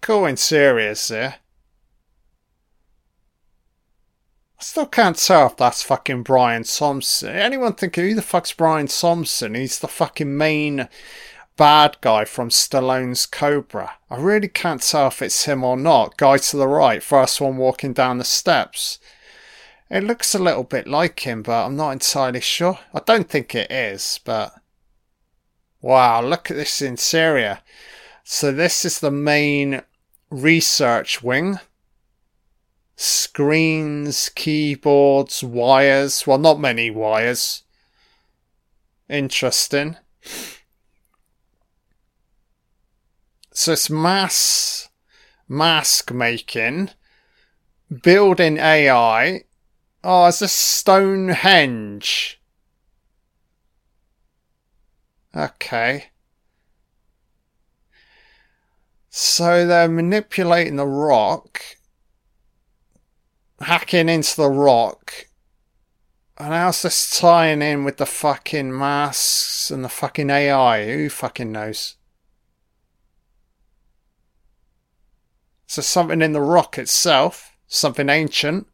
Cool serious there. I still can't tell if that's fucking Brian Thompson. Anyone thinking who the fuck's Brian Thompson? He's the fucking main bad guy from Stallone's Cobra. I really can't tell if it's him or not. Guy to the right, first one walking down the steps. It looks a little bit like him, but I'm not entirely sure. I don't think it is, but. Wow, look at this interior. So, this is the main research wing. Screens, keyboards, wires. Well, not many wires. Interesting. So it's mass mask making, building AI. Oh, it's a Stonehenge. Okay. So they're manipulating the rock, hacking into the rock, and how's this tying in with the fucking masks and the fucking AI? Who fucking knows? So something in the rock itself, something ancient.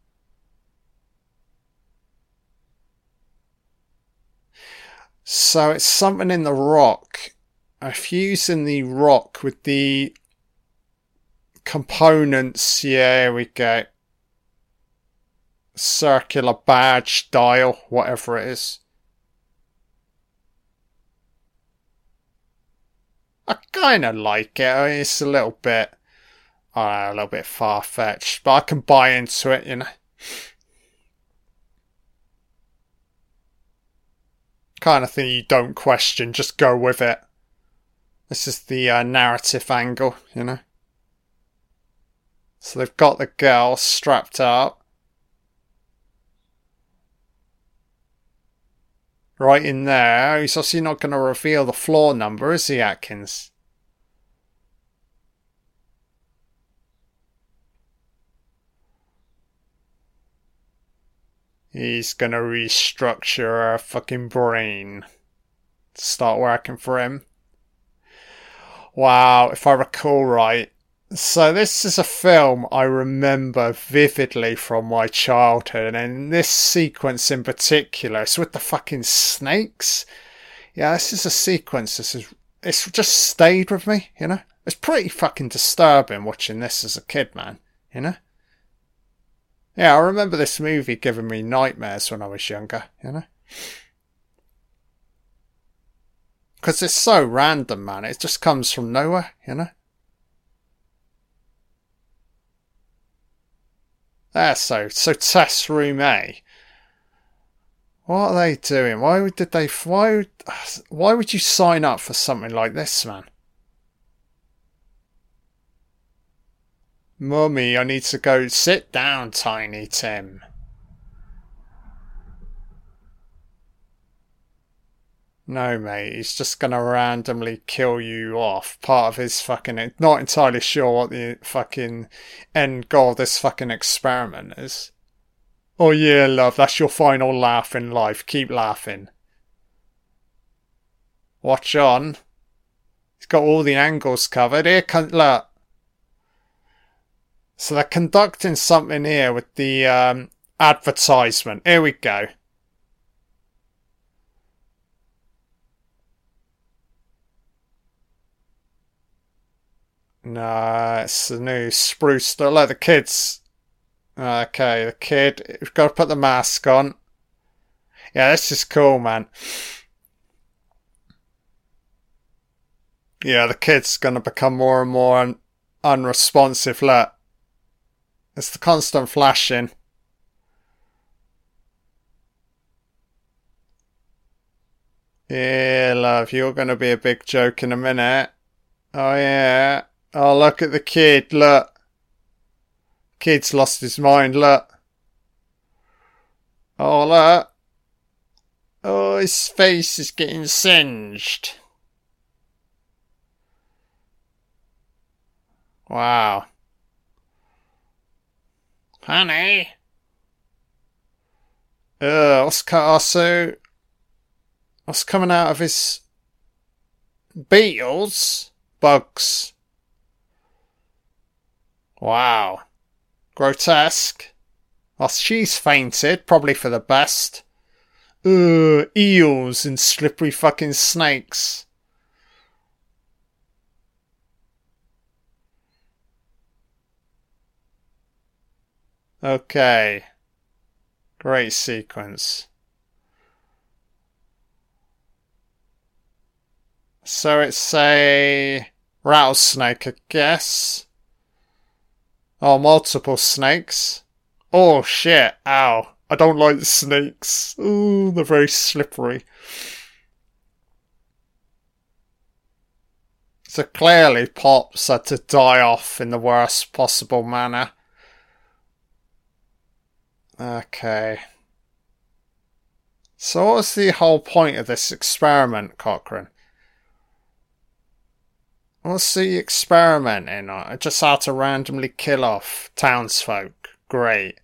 So it's something in the rock. I'm fusing the rock with the components. Yeah, here we go. Circular badge dial, whatever it is. I kind of like it. I mean, it's a little bit a little bit far fetched, but I can buy into it, you know. Kind of thing you don't question, just go with it. This is the uh, narrative angle, you know. So they've got the girl strapped up. Right in there. He's obviously not going to reveal the floor number, is he, Atkins? He's gonna restructure our fucking brain. Start working for him. Wow, if I recall right. So this is a film I remember vividly from my childhood, and this sequence in particular, it's with the fucking snakes. Yeah, this is a sequence. This is it's just stayed with me, you know. It's pretty fucking disturbing watching this as a kid, man. You know. Yeah, I remember this movie giving me nightmares when I was younger, you know? Because it's so random, man. It just comes from nowhere, you know? There, so, so test room A. What are they doing? Why did they, why, why would you sign up for something like this, man? Mummy, I need to go. Sit down, Tiny Tim. No, mate, he's just gonna randomly kill you off. Part of his fucking. Not entirely sure what the fucking end goal of this fucking experiment is. Oh, yeah, love, that's your final laugh in life. Keep laughing. Watch on. He's got all the angles covered. Here, con- look. So they're conducting something here with the um, advertisement. Here we go. No, it's the new spruce. Look, the kids. Okay, the kid. We've got to put the mask on. Yeah, this is cool, man. Yeah, the kid's gonna become more and more un- unresponsive. Look, it's the constant flashing. Yeah, love, you're gonna be a big joke in a minute. Oh yeah. Oh, look at the kid. Look, kid's lost his mind. Look. Oh, look. Oh, his face is getting singed. Wow. Honey, Uh, co- also what's coming out of his beetles? Bugs. Wow. Grotesque. Well, she's fainted, probably for the best. Ugh, eels and slippery fucking snakes. Okay. Great sequence. So it's a rattlesnake, I guess. Oh, multiple snakes. Oh shit, ow. I don't like snakes. Ooh, they're very slippery. So clearly Pops had to die off in the worst possible manner. Okay. So what was the whole point of this experiment, Cochran? What's the experimenting on? Just how to randomly kill off townsfolk. Great.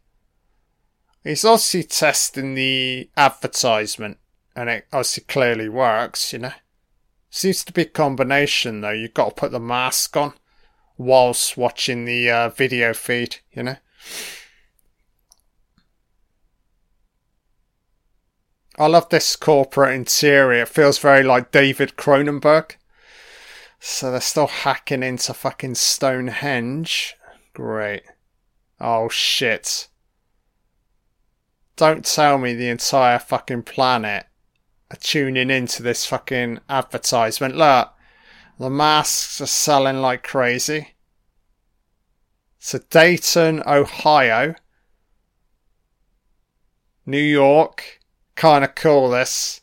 He's obviously testing the advertisement, and it obviously clearly works, you know. Seems to be a combination, though. You've got to put the mask on whilst watching the uh, video feed, you know. I love this corporate interior. It feels very like David Cronenberg. So they're still hacking into fucking Stonehenge. Great. Oh shit. Don't tell me the entire fucking planet are tuning into this fucking advertisement. Look, the masks are selling like crazy. So Dayton, Ohio, New York, kind of cool this.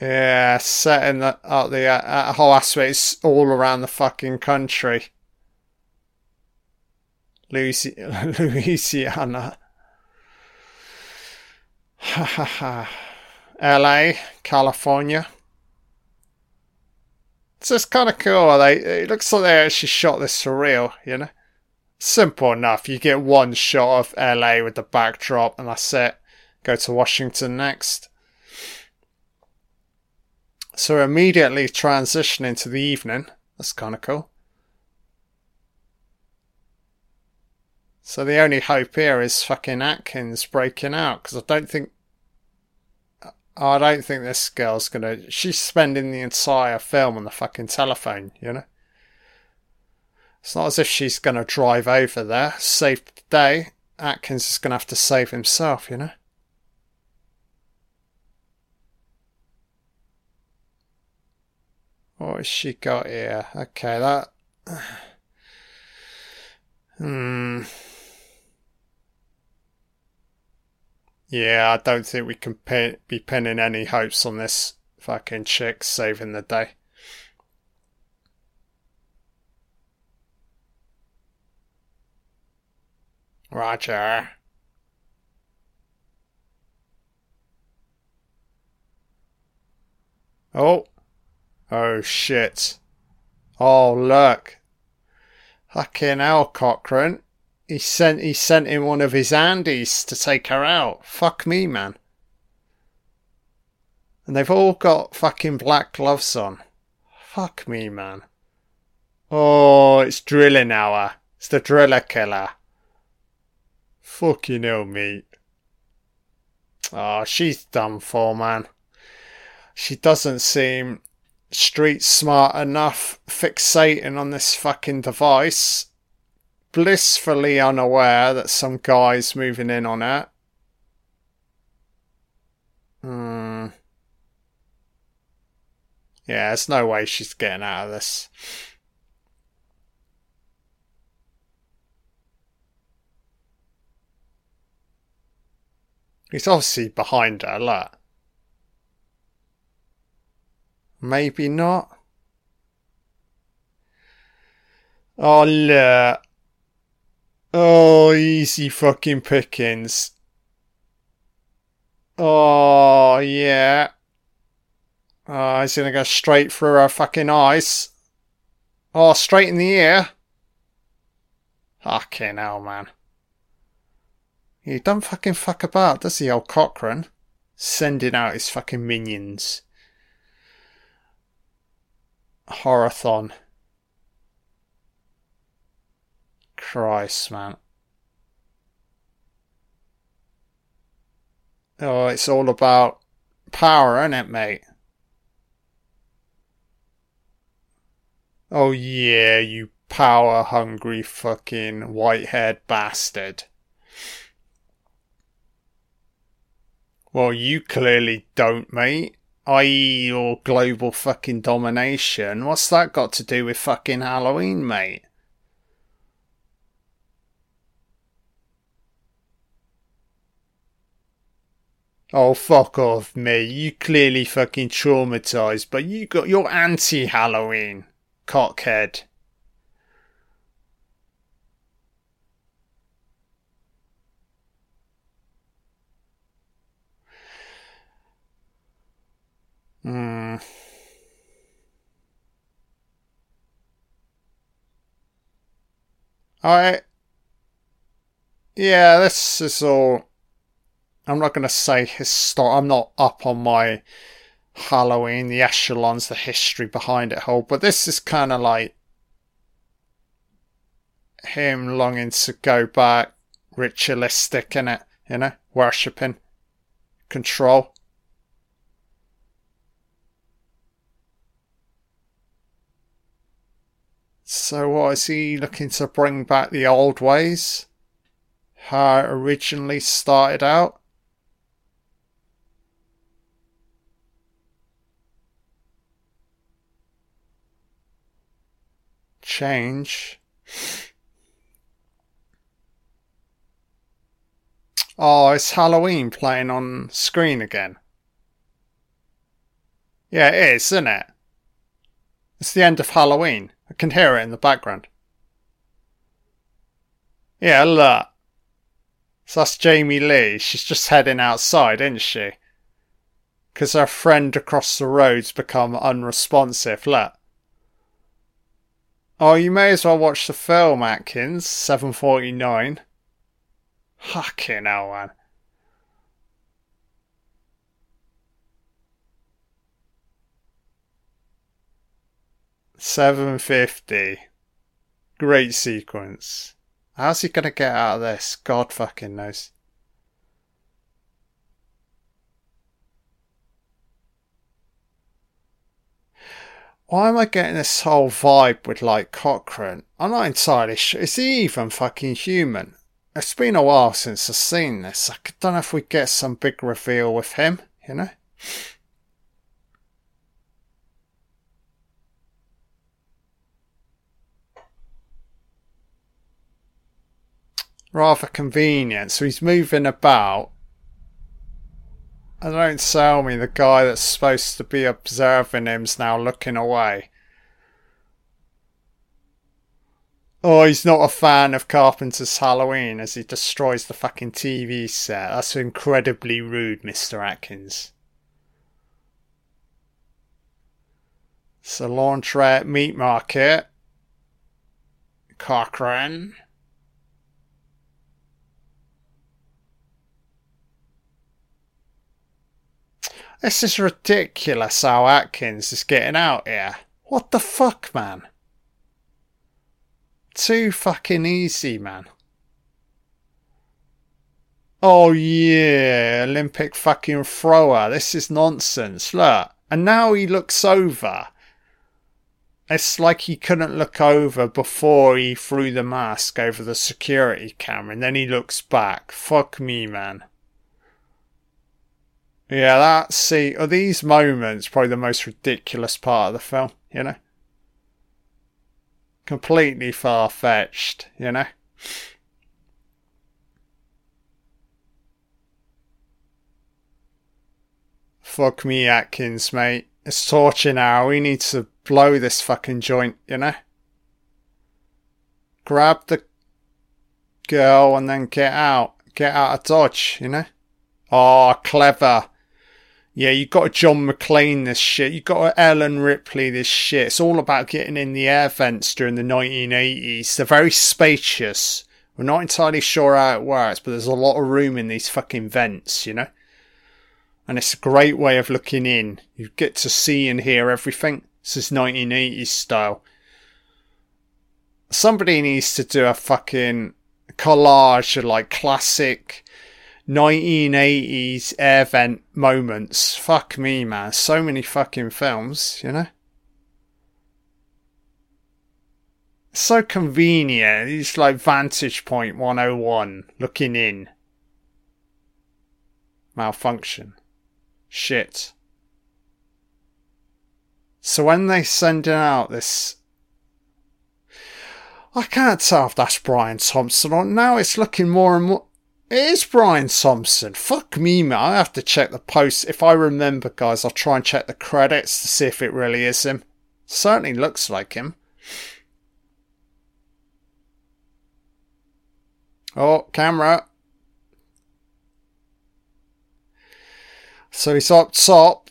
Yeah, setting the, up the uh, is all around the fucking country. Louisiana. Ha. LA, California. It's kind of cool. They it looks like they actually shot this for real, you know. Simple enough. You get one shot of LA with the backdrop, and that's it. Go to Washington next. So immediately transitioning to the evening. That's kind of cool. So the only hope here is fucking Atkins breaking out because I don't think. I don't think this girl's gonna. She's spending the entire film on the fucking telephone, you know? It's not as if she's gonna drive over there, save the day. Atkins is gonna have to save himself, you know? What has she got here? Okay, that. Hmm. Yeah, I don't think we can be pinning any hopes on this fucking chick saving the day. Roger. Oh. Oh shit. Oh look. Fucking hell, Cochran. He sent he sent in one of his Andes to take her out. Fuck me, man. And they've all got fucking black gloves on. Fuck me, man. Oh, it's drilling hour. It's the driller killer. Fucking hell, mate. Oh, she's done for, man. She doesn't seem street smart enough fixating on this fucking device. Blissfully unaware that some guy's moving in on it. Hmm. Yeah, there's no way she's getting out of this. He's obviously behind her, look. Maybe not. Oh, look. Oh, easy fucking pickings. Oh, yeah. Oh, he's gonna go straight through her fucking eyes. Oh, straight in the ear. Fucking hell, man. He don't fucking fuck about, does he, old Cochran? Sending out his fucking minions. Horathon. Christ, man. Oh, it's all about power, isn't it, mate? Oh, yeah, you power hungry fucking white haired bastard. Well, you clearly don't, mate. I.e., your global fucking domination. What's that got to do with fucking Halloween, mate? Oh, fuck off, me. You clearly fucking traumatized, but you got your anti Halloween, cockhead. Hmm. I. Yeah, this is all. I'm not going to say historic. I'm not up on my Halloween, the echelons, the history behind it whole, but this is kind of like him longing to go back, ritualistic in it, you know, worshipping, control. So, what is he looking to bring back the old ways? How it originally started out? Change. Oh, it's Halloween playing on screen again. Yeah, it is, isn't it? It's the end of Halloween. I can hear it in the background. Yeah, look. So that's Jamie Lee. She's just heading outside, isn't she? Because her friend across the road's become unresponsive. Look. Oh, you may as well watch the film, Atkins. 7.49. Fucking hell, man. Seven fifty. Great sequence. How's he gonna get out of this? God fucking knows. Why am I getting this whole vibe with like Cochran? I'm not entirely sure. Is he even fucking human? It's been a while since I've seen this. I don't know if we get some big reveal with him, you know? Rather convenient. So he's moving about. And don't sell me the guy that's supposed to be observing him's now looking away. Oh, he's not a fan of Carpenter's Halloween as he destroys the fucking TV set. That's incredibly rude, Mr. Atkins. It's a laundrette meat market. Cochran. This is ridiculous how Atkins is getting out here. What the fuck, man? Too fucking easy, man. Oh yeah, Olympic fucking thrower. This is nonsense. Look. And now he looks over. It's like he couldn't look over before he threw the mask over the security camera and then he looks back. Fuck me, man. Yeah, that see, are these moments probably the most ridiculous part of the film, you know? Completely far fetched, you know? Fuck me, Atkins, mate. It's torture now. We need to blow this fucking joint, you know? Grab the girl and then get out. Get out of Dodge, you know? Oh, clever. Yeah, you've got John McClane this shit. You've got Ellen Ripley this shit. It's all about getting in the air vents during the 1980s. They're very spacious. We're not entirely sure how it works, but there's a lot of room in these fucking vents, you know? and it's a great way of looking in. You get to see and hear everything. This is 1980s style. Somebody needs to do a fucking collage of like classic 1980s air vent moments. Fuck me, man. So many fucking films, you know? So convenient. It's like Vantage Point 101, looking in. Malfunction. Shit. So when they send out this. I can't tell if that's Brian Thompson or now it's looking more and more. It is Brian Thompson. Fuck me, man. I have to check the post. If I remember, guys, I'll try and check the credits to see if it really is him. Certainly looks like him. Oh, camera. So he's up top.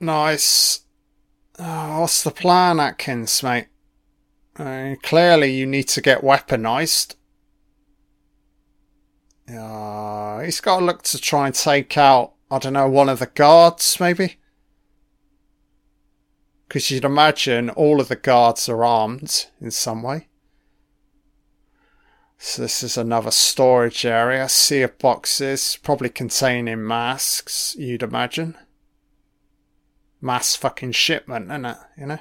Nice. Oh, what's the plan, Atkins, mate? Uh, clearly, you need to get weaponized. Uh, he's got to look to try and take out, I don't know, one of the guards, maybe? Because you'd imagine all of the guards are armed in some way. So this is another storage area. Sea of boxes, probably containing masks, you'd imagine. Mass fucking shipment, isn't it? You know?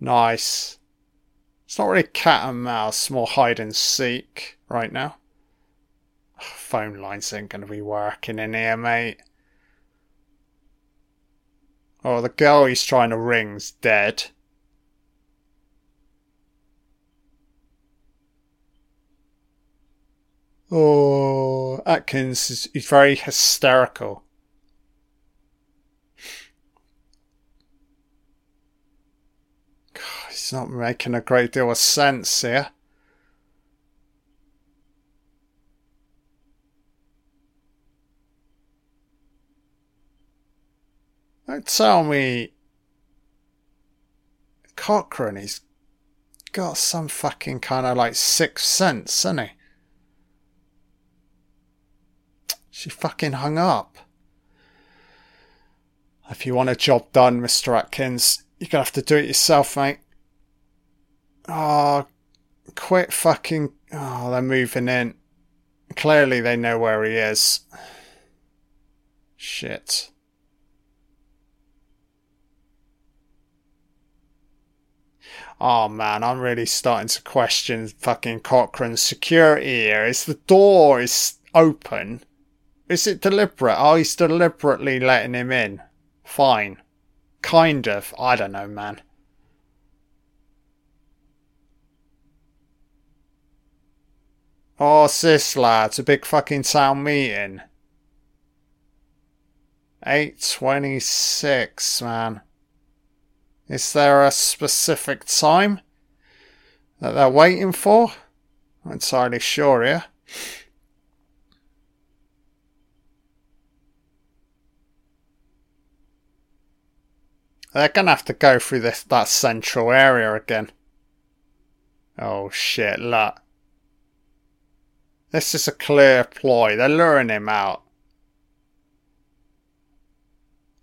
Nice. It's not really cat and mouse, more hide and seek right now. Phone lines ain't gonna be working in here, mate. Oh, the girl he's trying to ring's dead. Oh, Atkins is he's very hysterical. He's not making a great deal of sense here. Don't tell me Cochran, he's got some fucking kind of like sixth sense, hasn't he? She fucking hung up. If you want a job done, Mr. Atkins, you're gonna have to do it yourself, mate. Oh, quit fucking. Oh, they're moving in. Clearly, they know where he is. Shit. Oh man, I'm really starting to question fucking Cochran's security here. Is the door is open? Is it deliberate? Oh, he's deliberately letting him in. Fine. Kind of. I don't know, man. Oh, sis, lads, a big fucking town meeting. 8.26, man. Is there a specific time that they're waiting for? Not entirely sure here. They're gonna have to go through this that central area again. Oh shit, look. This is a clear ploy. They're luring him out.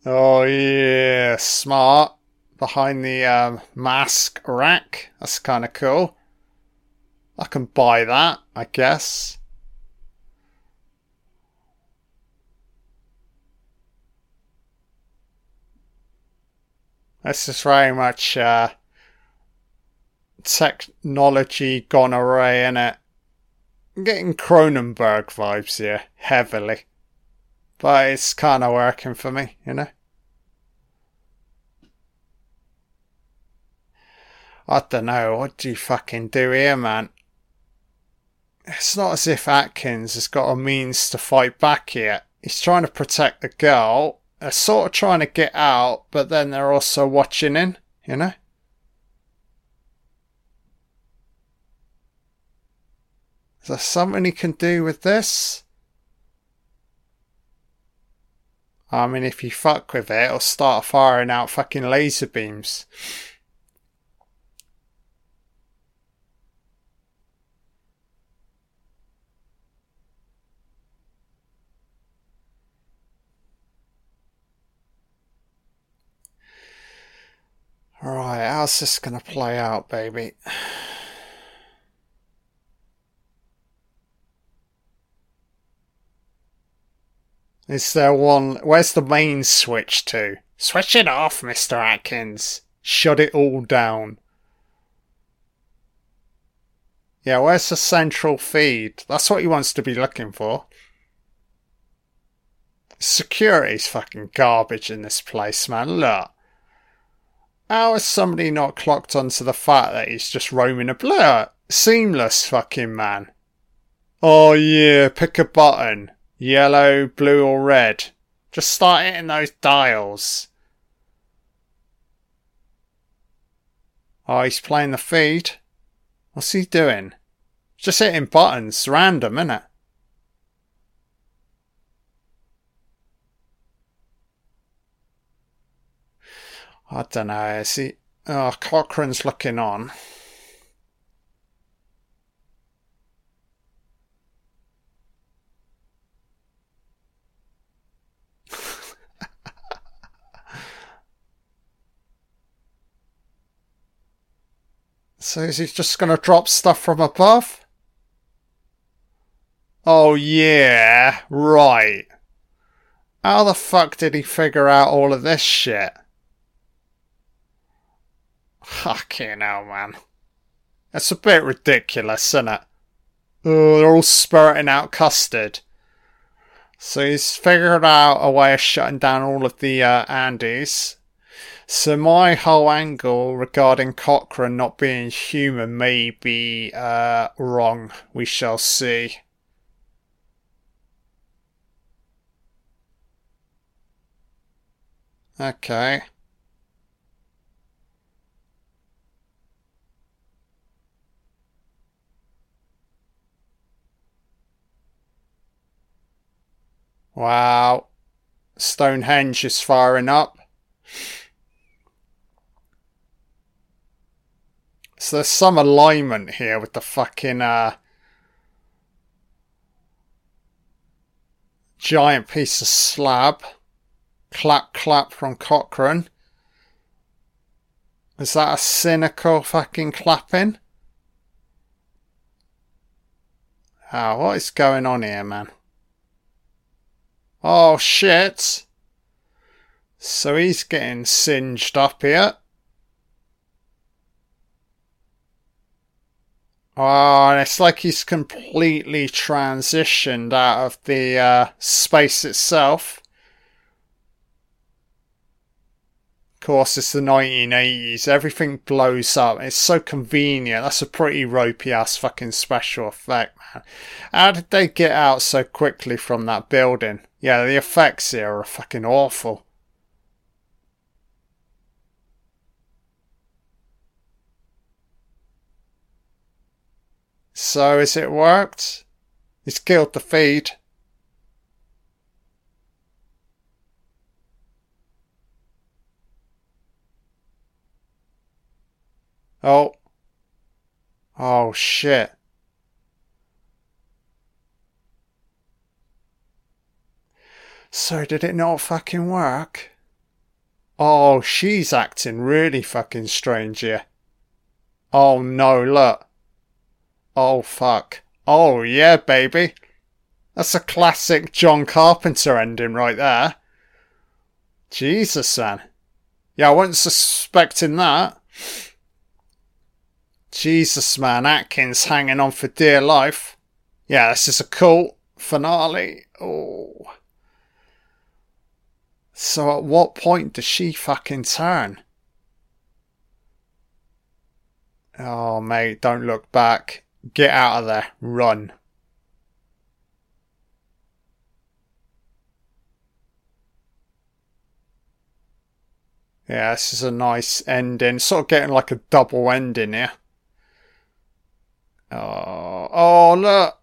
Oh, yeah, smart. Behind the um, mask rack. That's kind of cool. I can buy that, I guess. This is very much uh, technology gone away, in it? Getting Cronenberg vibes here, heavily. But it's kind of working for me, you know? I don't know, what do you fucking do here, man? It's not as if Atkins has got a means to fight back here. He's trying to protect the girl. They're sort of trying to get out, but then they're also watching in, you know? There something he can do with this? I mean, if you fuck with it, it'll start firing out fucking laser beams. Alright, how's this gonna play out, baby? Is there one? Where's the main switch to? Switch it off, Mr. Atkins. Shut it all down. Yeah, where's the central feed? That's what he wants to be looking for. Security's fucking garbage in this place, man. Look. How has somebody not clocked onto the fact that he's just roaming a blur? Seamless fucking man. Oh yeah, pick a button. Yellow, blue, or red. Just start hitting those dials. Oh, he's playing the feed. What's he doing? Just hitting buttons. Random, innit? I don't know. Is he? Oh, Cochran's looking on. So is he just to drop stuff from above? Oh, yeah, right. How the fuck did he figure out all of this shit? Fucking hell, man. It's a bit ridiculous, isn't it? Oh, they're all spurting out custard. So he's figured out a way of shutting down all of the uh, Andes so my whole angle regarding Cochran not being human may be uh, wrong. We shall see. Okay. Wow. Stonehenge is firing up. So there's some alignment here with the fucking uh, giant piece of slab. Clap clap from Cochran. Is that a cynical fucking clapping? Ah, oh, what is going on here, man? Oh shit! So he's getting singed up here. Oh, and it's like he's completely transitioned out of the uh, space itself. Of course, it's the 1980s. Everything blows up. It's so convenient. That's a pretty ropey ass fucking special effect, man. How did they get out so quickly from that building? Yeah, the effects here are fucking awful. So has it worked? It's killed the feed. Oh. Oh shit. So did it not fucking work? Oh, she's acting really fucking strange here. Oh no, look. Oh fuck. Oh yeah, baby. That's a classic John Carpenter ending right there. Jesus, man. Yeah, I wasn't suspecting that. Jesus, man. Atkins hanging on for dear life. Yeah, this is a cool finale. Oh. So at what point does she fucking turn? Oh, mate, don't look back. Get out of there. Run. Yeah, this is a nice ending. Sort of getting like a double ending here. Oh, oh look.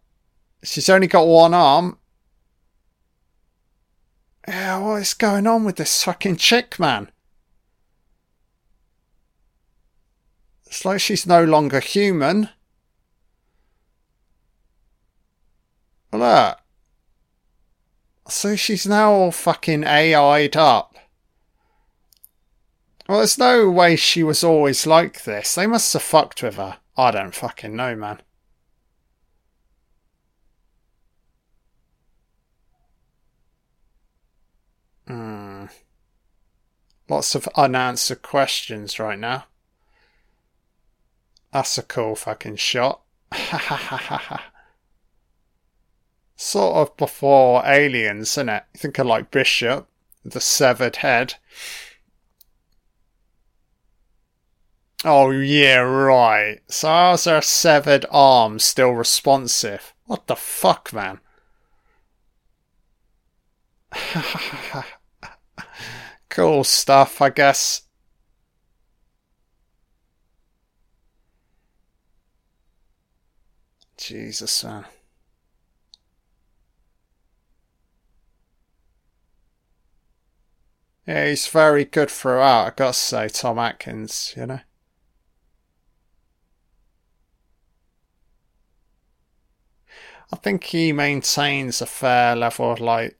She's only got one arm. Yeah, what is going on with this fucking chick, man? It's like she's no longer human. Look. So she's now all fucking AI'd up. Well, there's no way she was always like this. They must have fucked with her. I don't fucking know, man. Hmm. Lots of unanswered questions right now. That's a cool fucking shot. sort of before Aliens, isn't it? You think of like Bishop, the severed head. Oh, yeah, right. So how's her severed arm still responsive? What the fuck, man? cool stuff, I guess. Jesus, man. Yeah, he's very good throughout, I gotta say, Tom Atkins, you know? I think he maintains a fair level of like.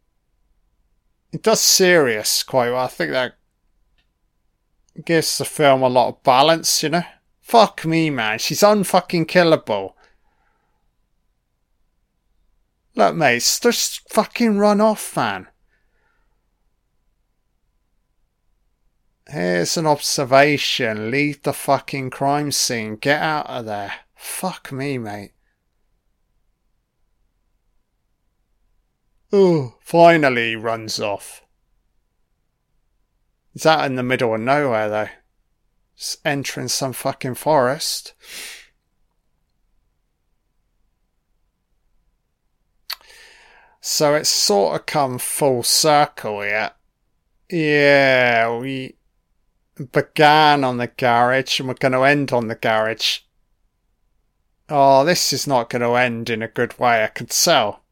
It does serious quite well. I think that gives the film a lot of balance, you know? Fuck me, man. She's unfucking killable. Look, mate, just fucking run off, man. Here's an observation. Leave the fucking crime scene. Get out of there. Fuck me, mate. Oh, finally runs off. Is that in the middle of nowhere, though? Just entering some fucking forest. So it's sort of come full circle here. Yeah, we began on the garage and we're going to end on the garage. Oh, this is not going to end in a good way, I can tell.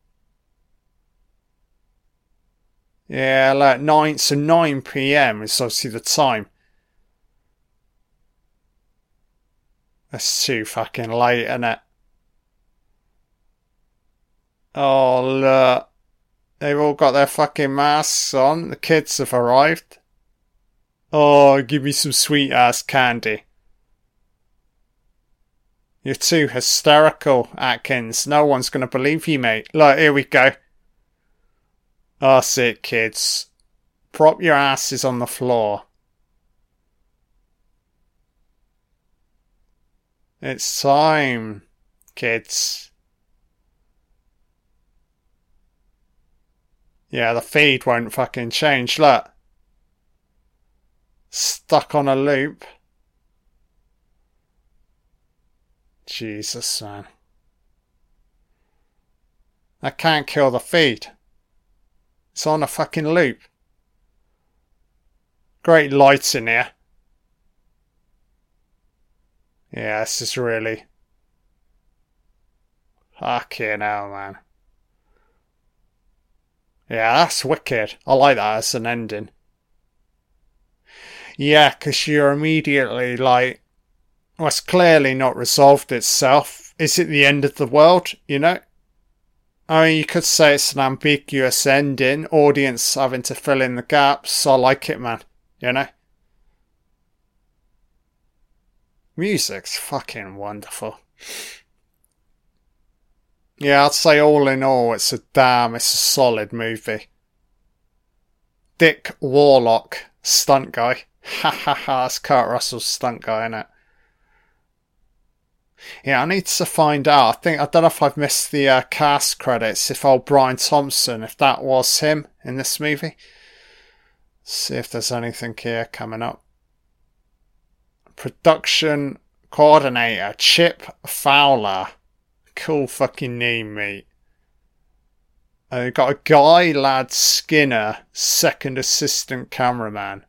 Yeah, like 9, so 9 pm is obviously the time. That's too fucking late, isn't it? Oh, look. They've all got their fucking masks on. The kids have arrived. Oh, give me some sweet ass candy. You're too hysterical, Atkins. No one's going to believe you, mate. Look, here we go. Ah, That's it, kids. Prop your asses on the floor. It's time, kids. Yeah, the feed won't fucking change. Look. Stuck on a loop. Jesus, man. I can't kill the feed. It's on a fucking loop. Great lights in here. Yeah, this is really. Fucking hell, man. Yeah, that's wicked. I like that as an ending. Yeah, because you're immediately like, well, it's clearly not resolved itself. Is it the end of the world? You know? I mean, you could say it's an ambiguous ending, audience having to fill in the gaps. I like it, man. You know? Music's fucking wonderful. Yeah, I'd say all in all, it's a damn, it's a solid movie. Dick Warlock, stunt guy. Ha ha ha, it's Kurt Russell's stunt guy, it? Yeah, I need to find out. I think I don't know if I've missed the uh, cast credits. If old Brian Thompson, if that was him in this movie. See if there's anything here coming up. Production coordinator Chip Fowler. Cool fucking name, mate. We've got a guy, lad Skinner, second assistant cameraman.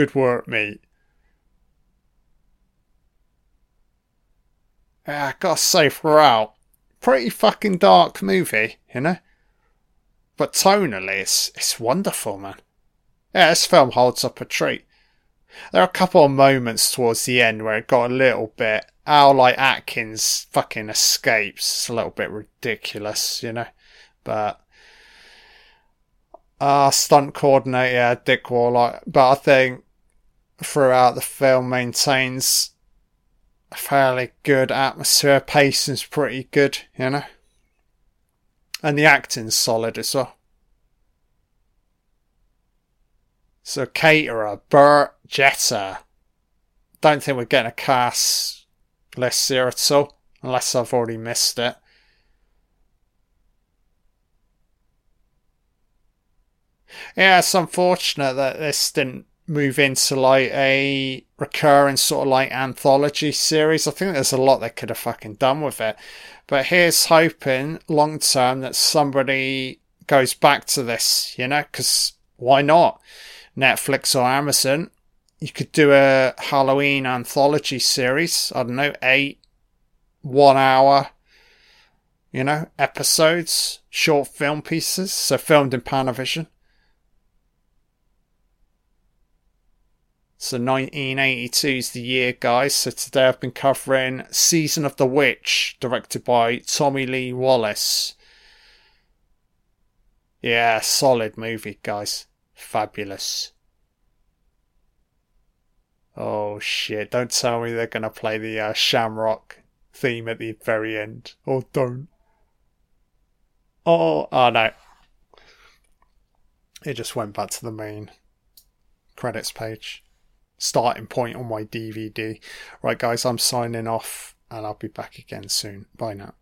Good work, mate. I gotta say, throughout, pretty fucking dark movie, you know? But tonally, it's, it's wonderful, man. Yeah, this film holds up a treat. There are a couple of moments towards the end where it got a little bit. How, like, Atkins fucking escapes. It's a little bit ridiculous, you know? But. Uh, stunt coordinator, Dick Warlock. But I think throughout the film maintains a fairly good atmosphere. Pacing's pretty good, you know? And the acting's solid as well. So caterer, Bert Jeter. Don't think we're getting a cast list here at all, unless I've already missed it. Yeah, it's unfortunate that this didn't move into like a recurring sort of like anthology series. I think there's a lot they could have fucking done with it. But here's hoping long term that somebody goes back to this, you know, because why not? Netflix or Amazon, you could do a Halloween anthology series. I don't know, eight, one hour, you know, episodes, short film pieces. So filmed in Panavision. So 1982 is the year, guys. So today I've been covering Season of the Witch, directed by Tommy Lee Wallace. Yeah, solid movie, guys. Fabulous. Oh shit, don't tell me they're gonna play the uh, Shamrock theme at the very end. Oh, don't. Oh, oh no. It just went back to the main credits page. Starting point on my DVD. Right, guys, I'm signing off and I'll be back again soon. Bye now.